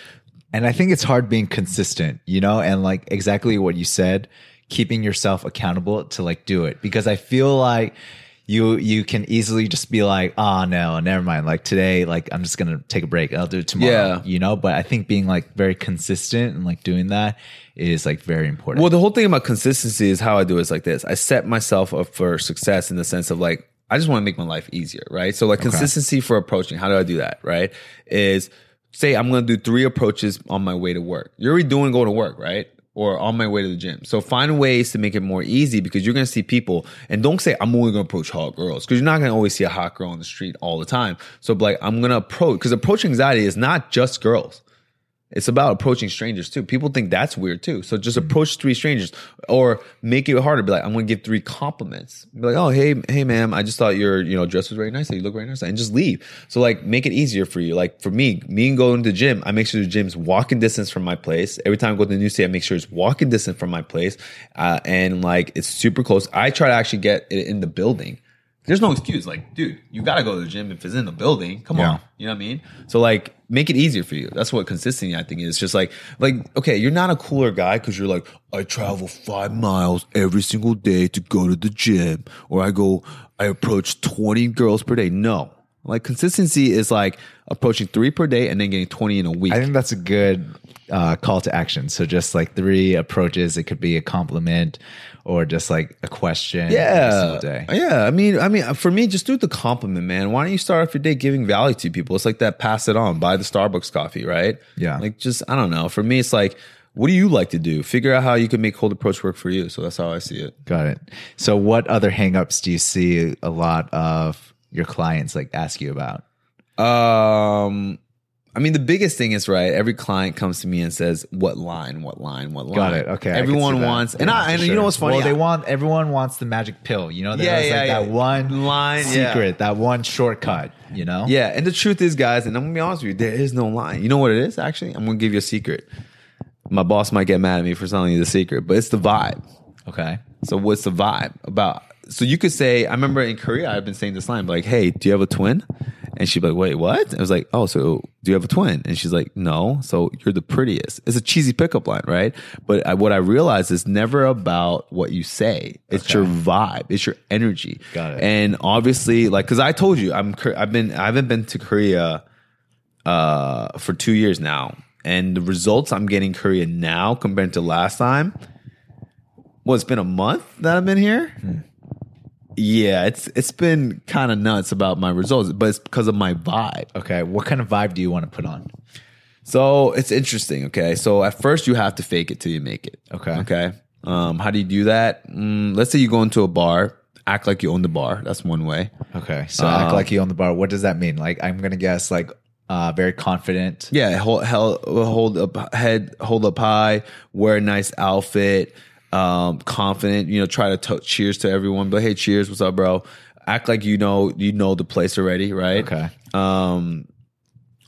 And I think it's hard being consistent, you know, and like exactly what you said, keeping yourself accountable to like do it because I feel like you you can easily just be like, oh no, never mind. Like today, like I'm just gonna take a break. I'll do it tomorrow. Yeah. You know, but I think being like very consistent and like doing that is like very important. Well, the whole thing about consistency is how I do it is like this. I set myself up for success in the sense of like, I just want to make my life easier, right? So like consistency for approaching, how do I do that, right? Is say I'm going to do three approaches on my way to work. You're already doing going to work, right? Or on my way to the gym. So find ways to make it more easy because you're to see people and don't say I'm only to approach hot girls because you're not to always see a hot girl on the street all the time. So like I'm to approach because approach anxiety is not just girls. It's about approaching strangers too. People think that's weird too. So just approach three strangers or make it harder. Be like, I'm gonna give three compliments. Be like, oh hey, hey ma'am, I just thought your, you know, dress was very nice. You look very nice. And just leave. So like make it easier for you. Like for me, me and going to the gym, I make sure the gym's walking distance from my place. Every time I go to the new city, I make sure it's walking distance from my place. Uh, and like it's super close. I try to actually get it in the building. There's no excuse. Like, dude, you gotta go to the gym if it's in the building. Come Yeah. on. You know what I mean? So like make it easier for you. That's what consistency I think is. Just like like okay, you're not a cooler guy because you're like I travel five miles every single day to go to the gym, or I go I approach 20 girls per day. No, like consistency is like approaching three per day and then getting 20 in a week. I think that's a good uh, call to action. So just like three approaches. It could be a compliment or just like a question. yeah, yeah. I mean, I mean, for me, just do the compliment, man. Why don't you start off your day giving value to people? It's like that. Pass it on. Buy the Starbucks coffee, right? Yeah. Like, just I don't know. For me, it's like, what do you like to do? Figure out how you can make cold approach work for you. So that's how I see it. Got it. So what other hangups do you see a lot of your clients like ask you about? Um, I mean, the biggest thing is right. Every client comes to me and says, "What line? What line? What line?" Got it. Okay. Everyone wants, and Yeah, I, and you know what's funny? Well, they want everyone wants the magic pill. You know, there's Yeah, like yeah, that one Line, yeah. secret, that one shortcut. You know, Yeah, and the truth is, guys, and I'm gonna be honest with you, there is no line. You know what it is? Actually, I'm gonna give you a secret. My boss might get mad at me for telling you the secret, but it's the vibe. Okay. So what's the vibe about? So you could say, I remember in Korea, I've been saying this line, like, "Hey, do you have a twin?" And she'd be like, "Wait, what?" I was like, "Oh, so do you have a twin?" And she's like, "No." So you're the prettiest. It's a cheesy pickup line, right? But I, what I realized is never about what you say. It's your vibe. It's your energy. Got it. And obviously, like, because I told you, I'm, I've been I haven't been to Korea uh, for two years now, and the results I'm getting Korea now compared to last time. Well, it's been a month that I've been here. Yeah, it's it's been kind of nuts about my results, but it's because of my vibe. Okay. What kind of vibe do you want to put on? So it's interesting. Okay, so at first you have to fake it till you make it. Okay. Okay. Um, how do you do that? Mm, let's say you go into a bar, act like you own the bar. That's one way. Okay. So Um, act like you own the bar. What does that mean? Like I'm gonna guess like uh very confident. Yeah, hold, hold, hold up head, hold up high, wear a nice outfit, um, confident. You know, try to to- cheers to everyone. But hey, cheers, what's up, bro? Act like you know you know the place already, right? Okay. Um,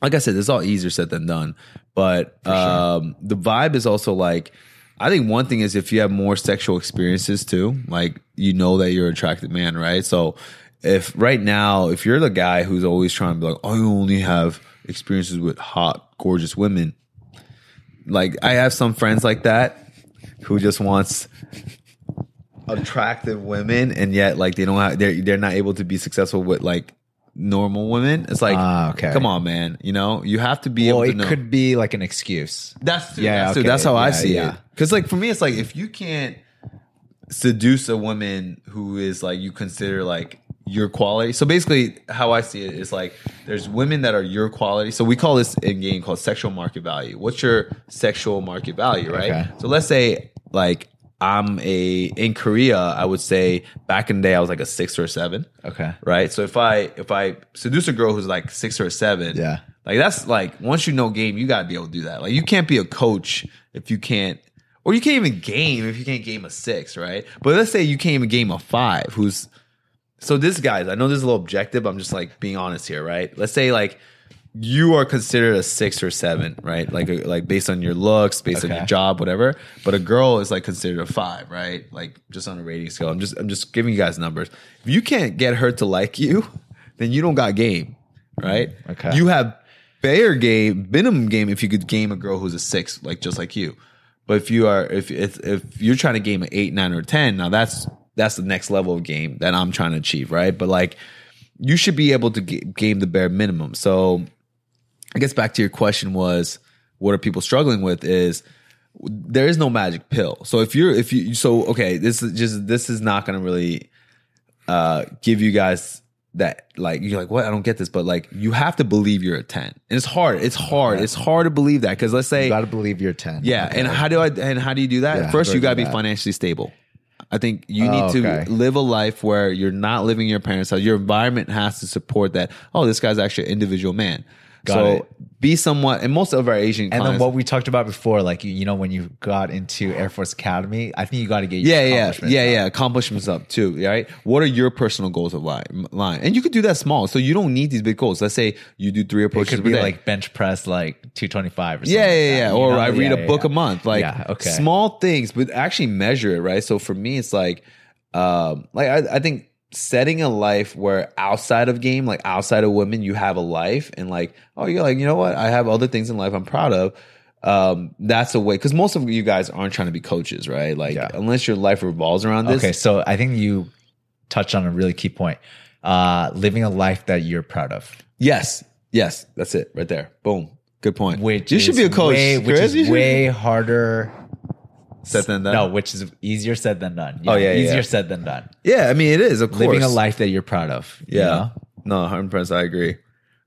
like I said, it's all easier said than done. But um, the vibe is also like, I think one thing is if you have more sexual experiences too, like you know that you're an attractive man, right? So if right now, if you're the guy who's always trying to be like, I only have experiences with hot, gorgeous women, like I have some friends like that who just wants attractive women and yet like they don't have they're they're not able to be successful with like normal women. It's like Ah, okay. come on, man. You know, you have to be Well, able it to know. could be like an excuse. that's true. Yeah, that's, true. okay. that's how I see yeah. it. Because like for me, it's like if you can't seduce a woman who is like you consider like your quality. So basically, how I see it is like there's women that are your quality. So we call this in game called sexual market value. What's your sexual market value, right? Okay. So let's say like I'm a in Korea, I would say back in the day I was like a six or a seven. Okay. Right. So if I if I seduce a girl who's like six or a seven, Yeah. like that's like once you know game, you gotta be able to do that. Like you can't be a coach if you can't or you can't even game if you can't game a six, right? But let's say you can't even game a five, who's so this guys, I know this is a little objective, I'm just like being honest here, right? Let's say like you are considered a six or seven, right? Like like based on your looks, based on your job, whatever. But a girl is like considered a five, right? Like just on a rating scale. I'm just I'm just giving you guys numbers. If you can't get her to like you, [LAUGHS] then you don't got game, right? Okay. You have fair game, minimum game if you could game a girl who's a six, like just like you. But if you are if if if you're trying to game an eight, nine, or ten, now that's that's the next level of game that I'm trying to achieve, right? But like you should be able to ga- game the bare minimum. So I guess back to your question was what are people struggling with is there is no magic pill. So if you're if you so okay, this is just this is not going to really uh give you guys that like you're like what I don't get this, but like you have to believe you're a 10. And it's hard. It's hard. It's hard to believe that cuz let's say You got to believe you're 10. yeah, Okay. and how do I and how do you do that? Yeah, First, you got to be that? financially stable. I think you Oh, need to okay. live a life where you're not living in your parents' house. Your environment has to support that. Oh, this guy's actually an individual man. Got so it. be somewhat, and most of our Asian And then what we talked about before, like you, you know, when you got into Air Force Academy, I think you got to get your yeah, yeah, accomplishments yeah, up. yeah. Accomplishments up too, right? What are your personal goals of line? line? And you could do that small, so you don't need these big goals. Let's say you do three It approaches could per be day. like bench press like 225 or something. yeah, like yeah, yeah. you Or know? I read Yeah, a yeah, book yeah. a month, like Yeah, okay. small things, but actually measure it, right? So for me, it's like, um, like I, I think setting a life where outside of game, like outside of women, you have a life, and like, oh, you're like, you know what? I have other things in life I'm proud of. Um, that's a way because most of you guys aren't trying to be coaches, right? Like, Yeah. unless your life revolves around this. Okay, so I think you touched on a really key point. Uh, living a life that you're proud of. Yes, yes, that's it, right there. Boom. Good point. Which you should be a coach, way, which Chris. Is way harder Said than done? No, which is easier said than done. Oh, yeah, yeah, easier yeah. said than done. Yeah, I mean it is. Of course, Living a life that you're proud of. you Yeah. know? No, hundred percent. I agree.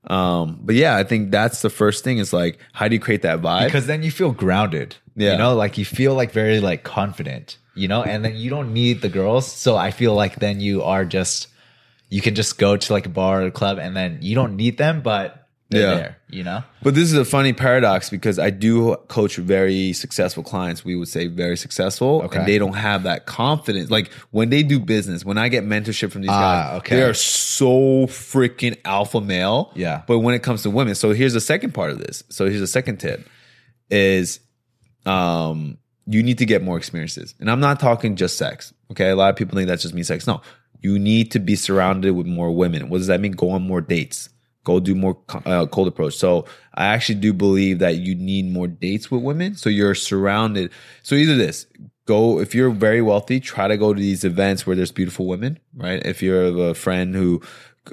Um, but yeah, I think that's the first thing. Is like, how do you create that vibe? because then you feel grounded. Yeah. You know, like you feel like very like confident, you know, and then you don't need the girls. So I feel like then you are just you can just go to like a bar or a club and then you don't need them, but they're Yeah. there, you know? But this is a funny paradox because I do coach very successful clients. We would say very successful, Okay. and they don't have that confidence. Like when they do business, when I get mentorship from these Ah, guys, okay. they are so freaking alpha male. Yeah. But when it comes to women, so here's the second part of this. So here's the second tip: is um you need to get more experiences, and I'm not talking just sex. Okay, a lot of people think that's just means sex. No, you need to be surrounded with more women. What does that mean? Go on more dates go do more uh, cold approach. So I actually do believe that you need more dates with women. So you're surrounded. So either this, go if you're very wealthy, try to go to these events where there's beautiful women, right? If you're a friend who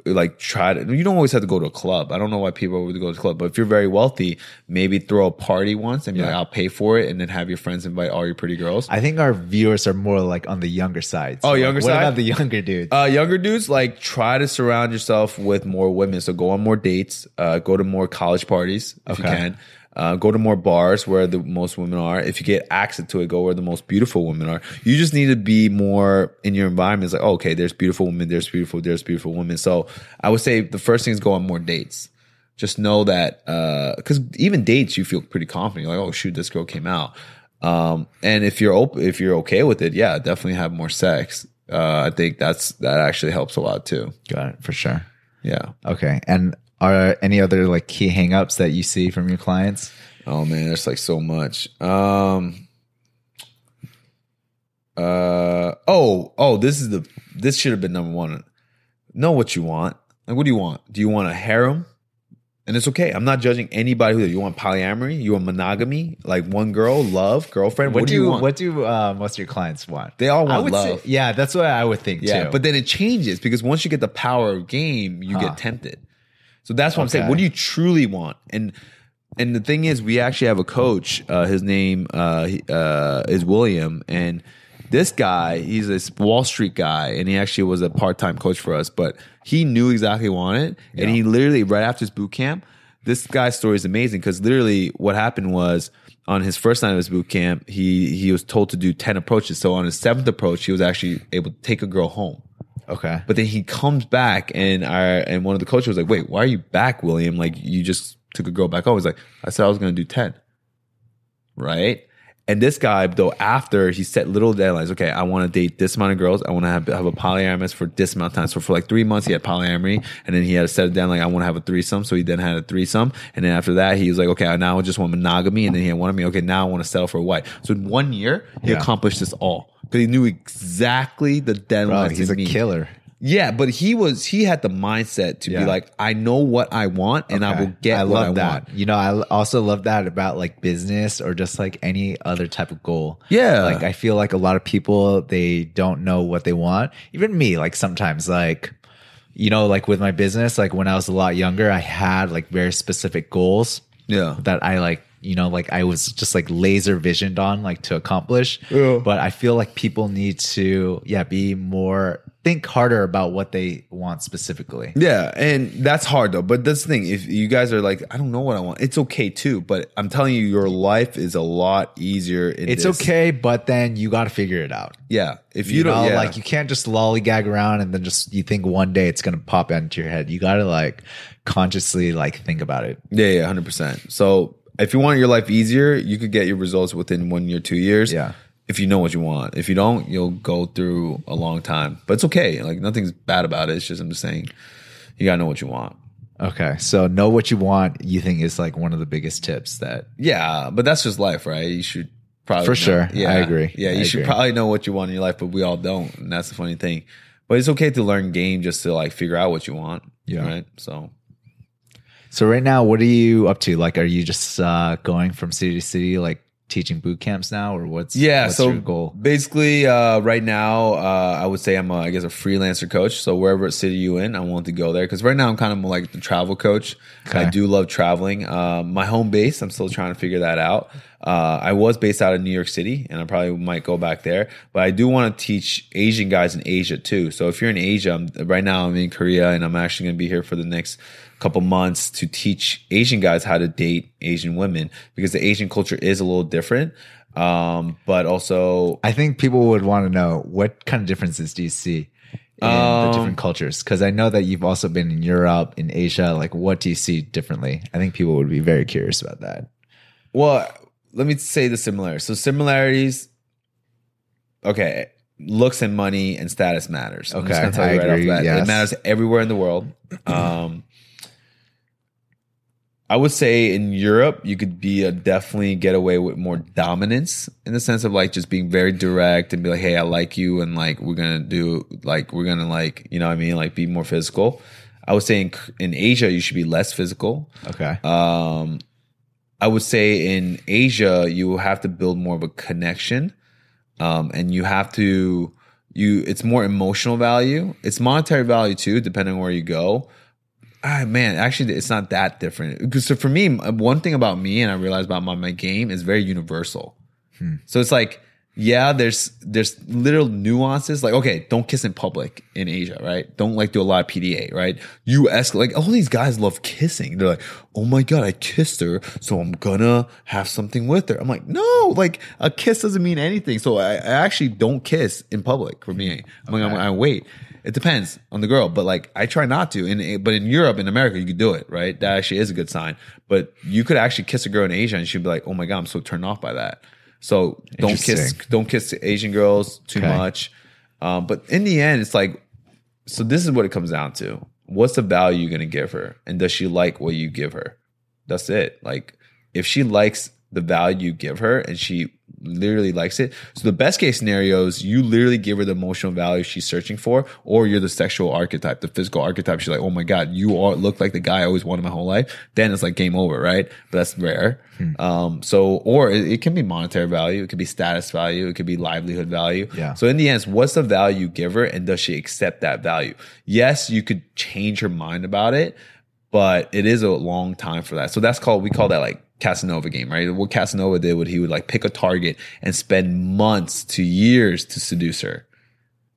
like try to you don't always have to go to a club. I don't know why people would go to the club, but if you're very wealthy, maybe throw a party once and be like, I'll pay for it, and then have your friends invite all your pretty girls. I think our viewers are more like on the younger side. Oh, like, younger what side? about the younger dudes? Uh, younger dudes, like try to surround yourself with more women. So go on more dates, uh, go to more college parties if you can. Uh, go to more bars where the most women are. If you get access to it, go where the most beautiful women are. You just need to be more in your environment. It's like, oh, okay, there's beautiful women, there's beautiful, there's beautiful women. So I would say the first thing is go on more dates. Just know that, because even dates, you feel pretty confident. You're like, oh shoot, this girl came out. Um, and if you're open, if you're okay with it, yeah, definitely have more sex. Uh, I think that's that actually helps a lot too. Got it for sure. Yeah. Okay. And are any other like key hangups that you see from your clients? Oh man, there's like so much. Um. Uh. Oh. Oh. This is the. This should have been number one. Know what you want. Like, what do you want? Do you want a harem? And it's okay. I'm not judging anybody who you want polyamory. You want monogamy, like one girl, love, girlfriend. What, What, do you want? what do uh, most of your clients want? They all want would say- love. yeah, that's what I would think Yeah, too. but then it changes because once you get the power of game, you Huh. get tempted. So that's what I'm saying. What do you truly want? And and the thing is, we actually have a coach. Uh, his name uh, uh, is William, and this guy, he's this Wall Street guy, and he actually was a part time coach for us. But he knew exactly what he wanted, and he literally right after his boot camp. This guy's story is amazing because literally what happened was on his first night of his boot camp, he he was told to do ten approaches. So on his seventh approach, he was actually able to take a girl home. Okay. But then he comes back, and our and one of the coaches was like, "Wait, why are you back, William? Like you just took a girl back home." He's like, "I said I was going to do 10. right?" And this guy, though, after he set little deadlines, okay, I want to date this amount of girls. I want to have, have a polyamorous for this amount of time. So for like three months, he had polyamory, and then he had to set it down like I want to have a threesome. So he then had a threesome, and then after that, he was like, okay, now I just want monogamy, and then he had one of me. Okay, now I want to settle for a wife. So in one year, he Yeah. accomplished this all he knew exactly the deadlines. Bro, he's a meet. killer. Yeah, but he was he had the mindset to Yeah. be like, I know what I want and I will get I what love I that. want. You know, I also love that about like business or just like any other type of goal. Yeah. Like I feel like a lot of people they don't know what they want. Even me, like sometimes like you know, like with my business, like when I was a lot younger, I had like very specific goals Yeah. that I like you know, like I was just like laser visioned on like to accomplish. Yeah. But I feel like people need to, yeah, be more, think harder about what they want specifically. Yeah, and that's hard though. But that's the thing. If you guys are like, I don't know what I want, it's okay too. But I'm telling you, your life is a lot easier. In It's this. okay, but then you got to figure it out. Yeah, if You, you, don't, yeah. like you can't just lollygag around and then just you think one day it's gonna pop into your head. You got to like consciously like think about it. Yeah, yeah, hundred percent. So if you want your life easier, you could get your results within one year, two years. Yeah. If you know what you want. If you don't, you'll go through a long time. But it's okay. Like nothing's bad about it. It's just I'm just saying you gotta know what you want. Okay, so know what you want. You think is like one of the biggest tips that Yeah, but that's just life, right? You should probably For know- sure. Yeah, I agree. Yeah, you I should agree. probably know what you want in your life, but we all don't, and that's the funny thing. But it's okay to learn game just to like figure out what you want. Yeah. Right. So So right now, what are you up to? Like, are you just uh, going from city to city, like teaching boot camps now, or what's Yeah, What's so your goal? basically, uh, right now, uh, I would say I'm, a, I guess, a freelancer coach. So wherever city you in, I want to go there because right now I'm kind of more like the travel coach. Okay. I do love traveling. Uh, my home base, I'm still trying to figure that out. Uh, I was based out of New York City, and I probably might go back there. But I do want to teach Asian guys in Asia too. So if you're in Asia, I'm, right now I'm in Korea, and I'm actually going to be here for the next couple months to teach Asian guys how to date Asian women because the Asian culture is a little different. Um, but also, I think people would want to know what kind of differences do you see in the Um, different cultures? Because I know that you've also been in Europe, in Asia. Like, what do you see differently? I think people would be very curious about that. Well, let me say the similarities. So similarities, okay, looks and money and status matters. I'm just Okay, gonna tell you I right off agree, the bat. yes. It matters everywhere in the world. Um, I would say in Europe, you could be a definitely get away with more dominance in the sense of like just being very direct and be like, hey, I like you, and like we're gonna do like we're gonna like you know what I mean, like be more physical. I would say in, in Asia, you should be less physical. Okay. Um, I would say in Asia, you will have to build more of a connection, um, and you have to you. It's more emotional value. It's monetary value too, depending on where you go. Ah, man, actually, it's not that different. Because so for me, one thing about me, and I realized about my, my game, is very universal. So it's like, yeah, there's there's little nuances. Like, okay, don't kiss in public in Asia, right? Don't like do a lot of PDA, right? You ask like all these guys love kissing. They're like, oh my god, I kissed her, so I'm gonna have something with her. I'm like, no, like a kiss doesn't mean anything. So I, I actually don't kiss in public for me. I'm like, I'm, I wait. It depends on the girl, but like I try not to. In but in Europe, in America, you could do it, right? That actually is a good sign. But you could actually kiss a girl in Asia, and she'd be like, "Oh my god, I'm so turned off by that." So don't kiss, don't kiss Asian girls too Okay. much. Um, but in the end, it's like, so this is what it comes down to: what's the value you're gonna give her, and does she like what you give her? That's it. Like, if she likes the value you give her, and she literally likes it. So the best case scenario is you literally give her the emotional value she's searching for, or you're the sexual archetype, the physical archetype. She's like, oh my God, you are look like the guy I always wanted my whole life. Then it's like game over, right? But that's rare. Um, so, or it, it can be monetary value. It could be status value. It could be livelihood value. Yeah. So in the end, what's the value you give her and does she accept that value? Yes, you could change her mind about it, but it is a long time for that. So that's called, we call that like Casanova game, right? What Casanova did, what he would like pick a target and spend months to years to seduce her,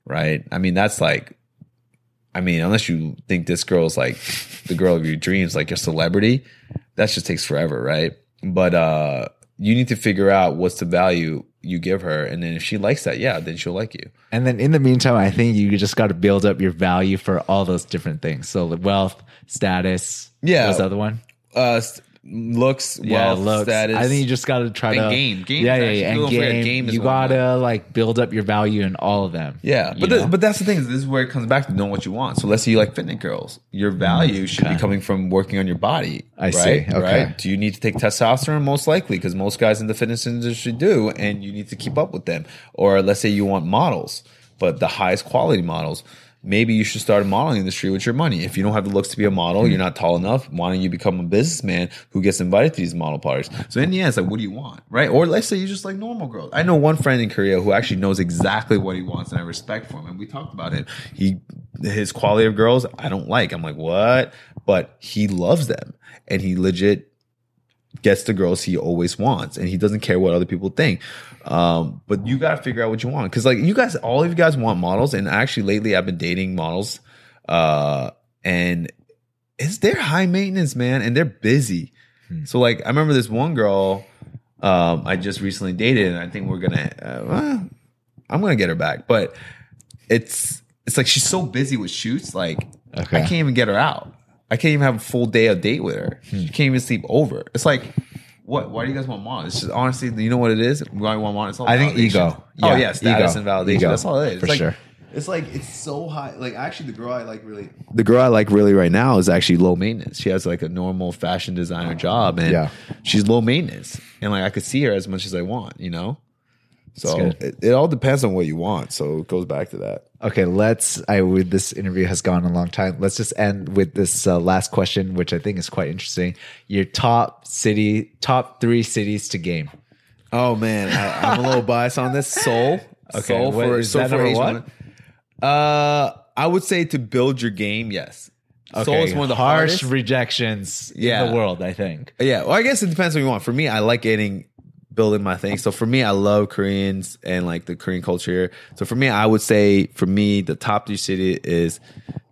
right? I mean, that's like, I mean, unless you think this girl's like the girl of your dreams, like your celebrity, that just takes forever, right? But uh you need to figure out what's the value you give her, and then if she likes that, yeah, then she'll like you. And then in the meantime, I think you just got to build up your value for all those different things. So the wealth, status. Yeah. Was the other one? Uh, looks, Yeah, wealth, looks. status. I think you just got to try to game. Game yeah, yeah, yeah. And game. game you one gotta like build up your value in all of them. Yeah, but the, but that's the thing. Is this is where it comes back to knowing what you want. So let's say you like fitness girls. Your mm, value should be coming from working on your body. I right? see. Okay. Right? Do you need to take testosterone? Most likely, because most guys in the fitness industry do, and you need to keep up with them. Or let's say you want models, but the highest quality models. Maybe you should start a modeling industry with your money. If you don't have the looks to be a model, hmm. you're not tall enough. Why don't you become a businessman who gets invited to these model parties? So in the end, it's like, what do you want, right? Or let's say you're just like normal girls. I know one friend in Korea who actually knows exactly what he wants, and I respect for him. And we talked about it. He his quality of girls I don't like. I'm like, what? But he loves them, and he legit gets the girls he always wants and he doesn't care what other people think. Um, but you got to figure out what you want. Cause like you guys, all of you guys want models. And actually lately I've been dating models, uh, and it's they're high maintenance, man, and they're busy. So like I remember this one girl, um, I just recently dated, and I think we're gonna, uh, well, I'm gonna get her back, but it's it's like she's so busy with shoots, like Okay. I can't even get her out. I can't even have a full day of date with her. Hmm. She can't even sleep over. It's like, what? Why do you guys want mom? It's just honestly, you know what it is? Why I want mom? It's all I think ego. oh Yeah, yeah, status ego. and validation. Ego, That's all it is. for It's like, sure. It's like it's so high. Like actually, the girl I like really, the girl I like really right now is actually low maintenance. She has like a normal fashion designer job, and Yeah. she's low maintenance. And like I could see her as much as I want, you know. So it, it all depends on what you want. So it goes back to that. Okay, let's. I with this interview has gone a long time. Let's just end with this uh, last question, which I think is quite interesting. Your top city, top three cities to game. Oh man, I, I'm a little [LAUGHS] biased on this. Seoul, Okay, Seoul what- for is that for number one? Uh, I would say to build your game. Yes, Seoul is one of the harsh hardest. rejections Yeah. in the world. I think. Yeah, well, I guess it depends what you want. For me, I like getting building my thing. So for me, I love Koreans and like the Korean culture. So for me, I would say for me, the top three city is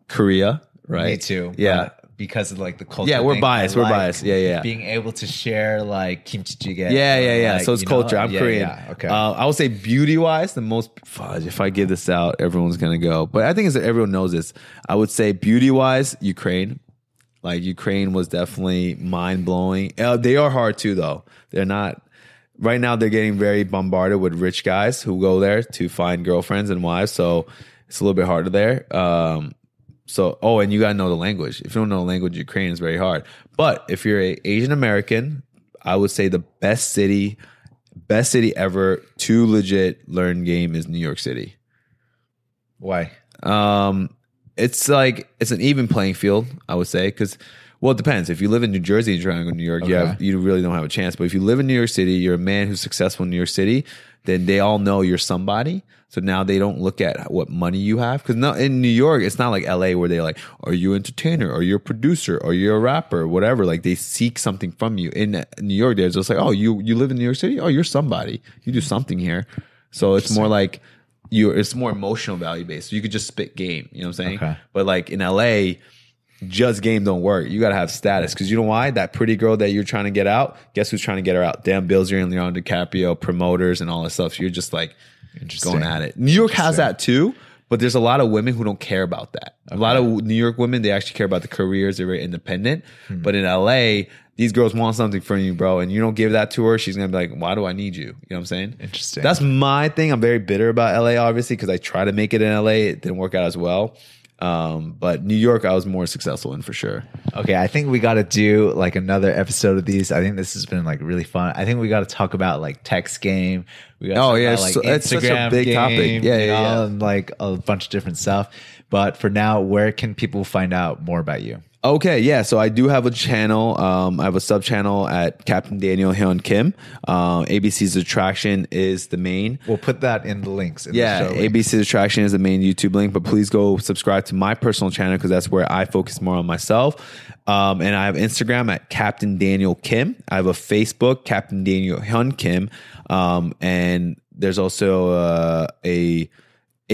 Korea. Right? Me too. Yeah. but because of like the culture. Yeah, we're biased, we're biased. Yeah, yeah. Being able to share like kimchi jjigae. Yeah, yeah, yeah. like, so it's you know, culture. I'm yeah, Korean. Yeah, okay. Uh, I would say beauty wise, the most fudge. If I give this out, everyone's gonna go. But I think it's everyone knows this. I would say beauty wise, Ukraine. Like Ukraine was definitely mind blowing. Uh, they are hard too, though. They're not. Right now, they're getting very bombarded with rich guys who go there to find girlfriends and wives. So it's a little bit harder there. Um, so, oh, and you gotta know the language. If you don't know the language, Ukraine is very hard. But if you're a Asian American, I would say the best city, best city ever to legit learn game is New York City. Why? Um, it's like it's an even playing field, I would say, because well, it depends. If you live in New Jersey and you're trying to go to New York, you Okay. have you really don't have a chance. But if you live in New York City, you're a man who's successful in New York City, then they all know you're somebody. So now they don't look at what money you have because no, in New York, it's not like LA where they're like, "Are you an entertainer? Are you a producer? Are you a rapper? Whatever." Like they seek something from you. In New York, they're just like, "Oh, you you live in New York City? Oh, you're somebody. You do something here." So it's more like you. It's more emotional value based. So you could just spit game. You know what I'm saying? Okay. But like in LA, just game don't work. You gotta have status because you know why? That pretty girl that you're trying to get out. Guess who's trying to get her out? Dan Bilzerian, and Leonardo DiCaprio, promoters, and all that stuff. So you're just like going at it. New York has that too, but there's a lot of women who don't care about that. A lot of New York women they actually care about the careers. They're very independent. Hmm. But in LA, these girls want something from you, bro, and you don't give that to her. She's gonna be like, "Why do I need you?" You know what I'm saying? Interesting. That's my thing. I'm very bitter about LA, obviously, because I try to make it in LA. It didn't work out as well. Um, but New York, I was more successful in for sure. Okay, I think we got to do like another episode of these. I think this has been like really fun. I think we got to talk about like text game. We got Oh, yeah, so- it's such a big topic. Yeah, yeah, know, yeah. and like a bunch of different stuff. But for now, where can people find out more about you? Okay, yeah. So I do have a channel. Um, I have a sub channel at Captain Daniel Hyun Kim. Um, ABC's Attraction is the main. We'll put that in the links. In Yeah, the. ABC's Attraction is the main YouTube link, but please go subscribe to my personal channel because that's where I focus more on myself. Um, and I have Instagram at Captain Daniel Kim. I have a Facebook, Captain Daniel Hyun Kim. Um, and there's also uh, a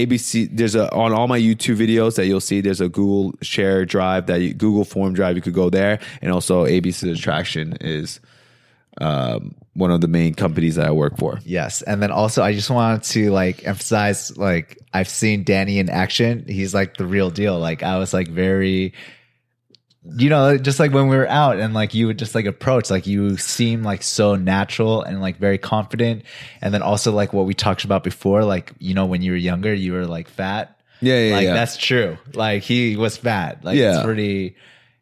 ABC. There's a on all my YouTube videos that you'll see. There's a Google Share Drive that you, Google Form Drive. You could go there, and also ABC Attraction is um, one of the main companies that I work for. Yes, and then also I just wanted to like emphasize like I've seen Danny in action. He's like the real deal. Like I was like very you know, just like when we were out and like you would just like approach, like you seem like so natural and like very confident. And then also like what we talked about before, like, you know, when you were younger, you were like fat. Yeah, yeah, like yeah. that's true. Like he was fat. Like Yeah. it's pretty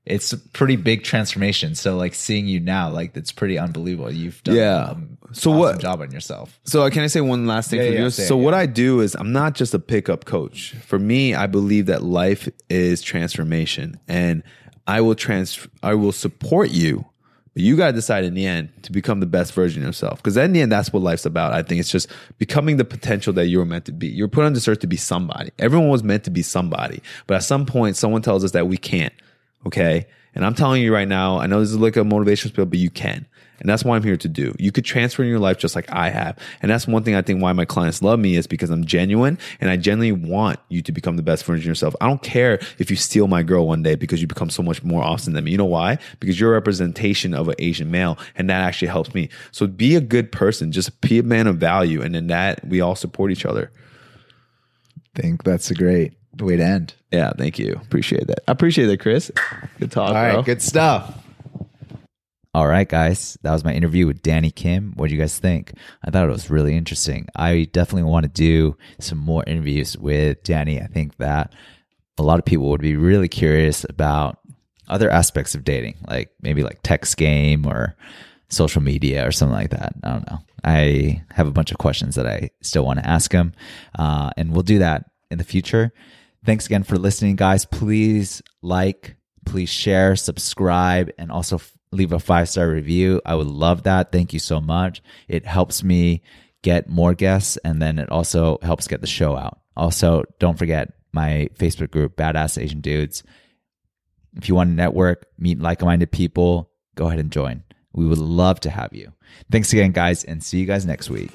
it's a pretty big transformation. So like seeing you now, like it's pretty unbelievable. You've done Yeah. um, So awesome what- job on yourself. So can I say one last thing Yeah, for yeah, you? say So what. I do is I'm not just a pickup coach. For me, I believe that life is transformation, and I will trans I will support you. But you got to decide in the end to become the best version of yourself. Because in the end, that's what life's about. I think it's just becoming the potential that you were meant to be. You're put on this earth to be somebody. Everyone was meant to be somebody. But at some point, someone tells us that we can't. Okay. And I'm telling you right now, I know this is like a motivational spiel, but you can. And that's what I'm here to do. You could transfer in your life just like I have. And that's one thing I think why my clients love me is because I'm genuine and I genuinely want you to become the best version of yourself. I don't care if you steal my girl one day because you become so much more awesome than me. You know why? Because you're a representation of an Asian male and that actually helps me. So be a good person, just be a man of value. And in that, we all support each other. think that's a great way to end. Yeah, thank you. Appreciate that. I appreciate that, Chris. Good talk. All right, bro. good stuff. All right, guys. That was my interview with Danny Kim. What do you guys think? I thought it was really interesting. I definitely want to do some more interviews with Danny. I think that a lot of people would be really curious about other aspects of dating, like maybe like text game or social media or something like that. I don't know. I have a bunch of questions that I still want to ask him, uh, and we'll do that in the future. Thanks again for listening, guys. Please like, please share, subscribe, and also leave a five star review. I would love that. Thank you so much. It helps me get more guests, and then it also helps get the show out. Also, don't forget my Facebook group, Badass Asian Dudes. If you want to network, meet like minded people, go ahead and join. We would love to have you. Thanks again, guys, and see you guys next week.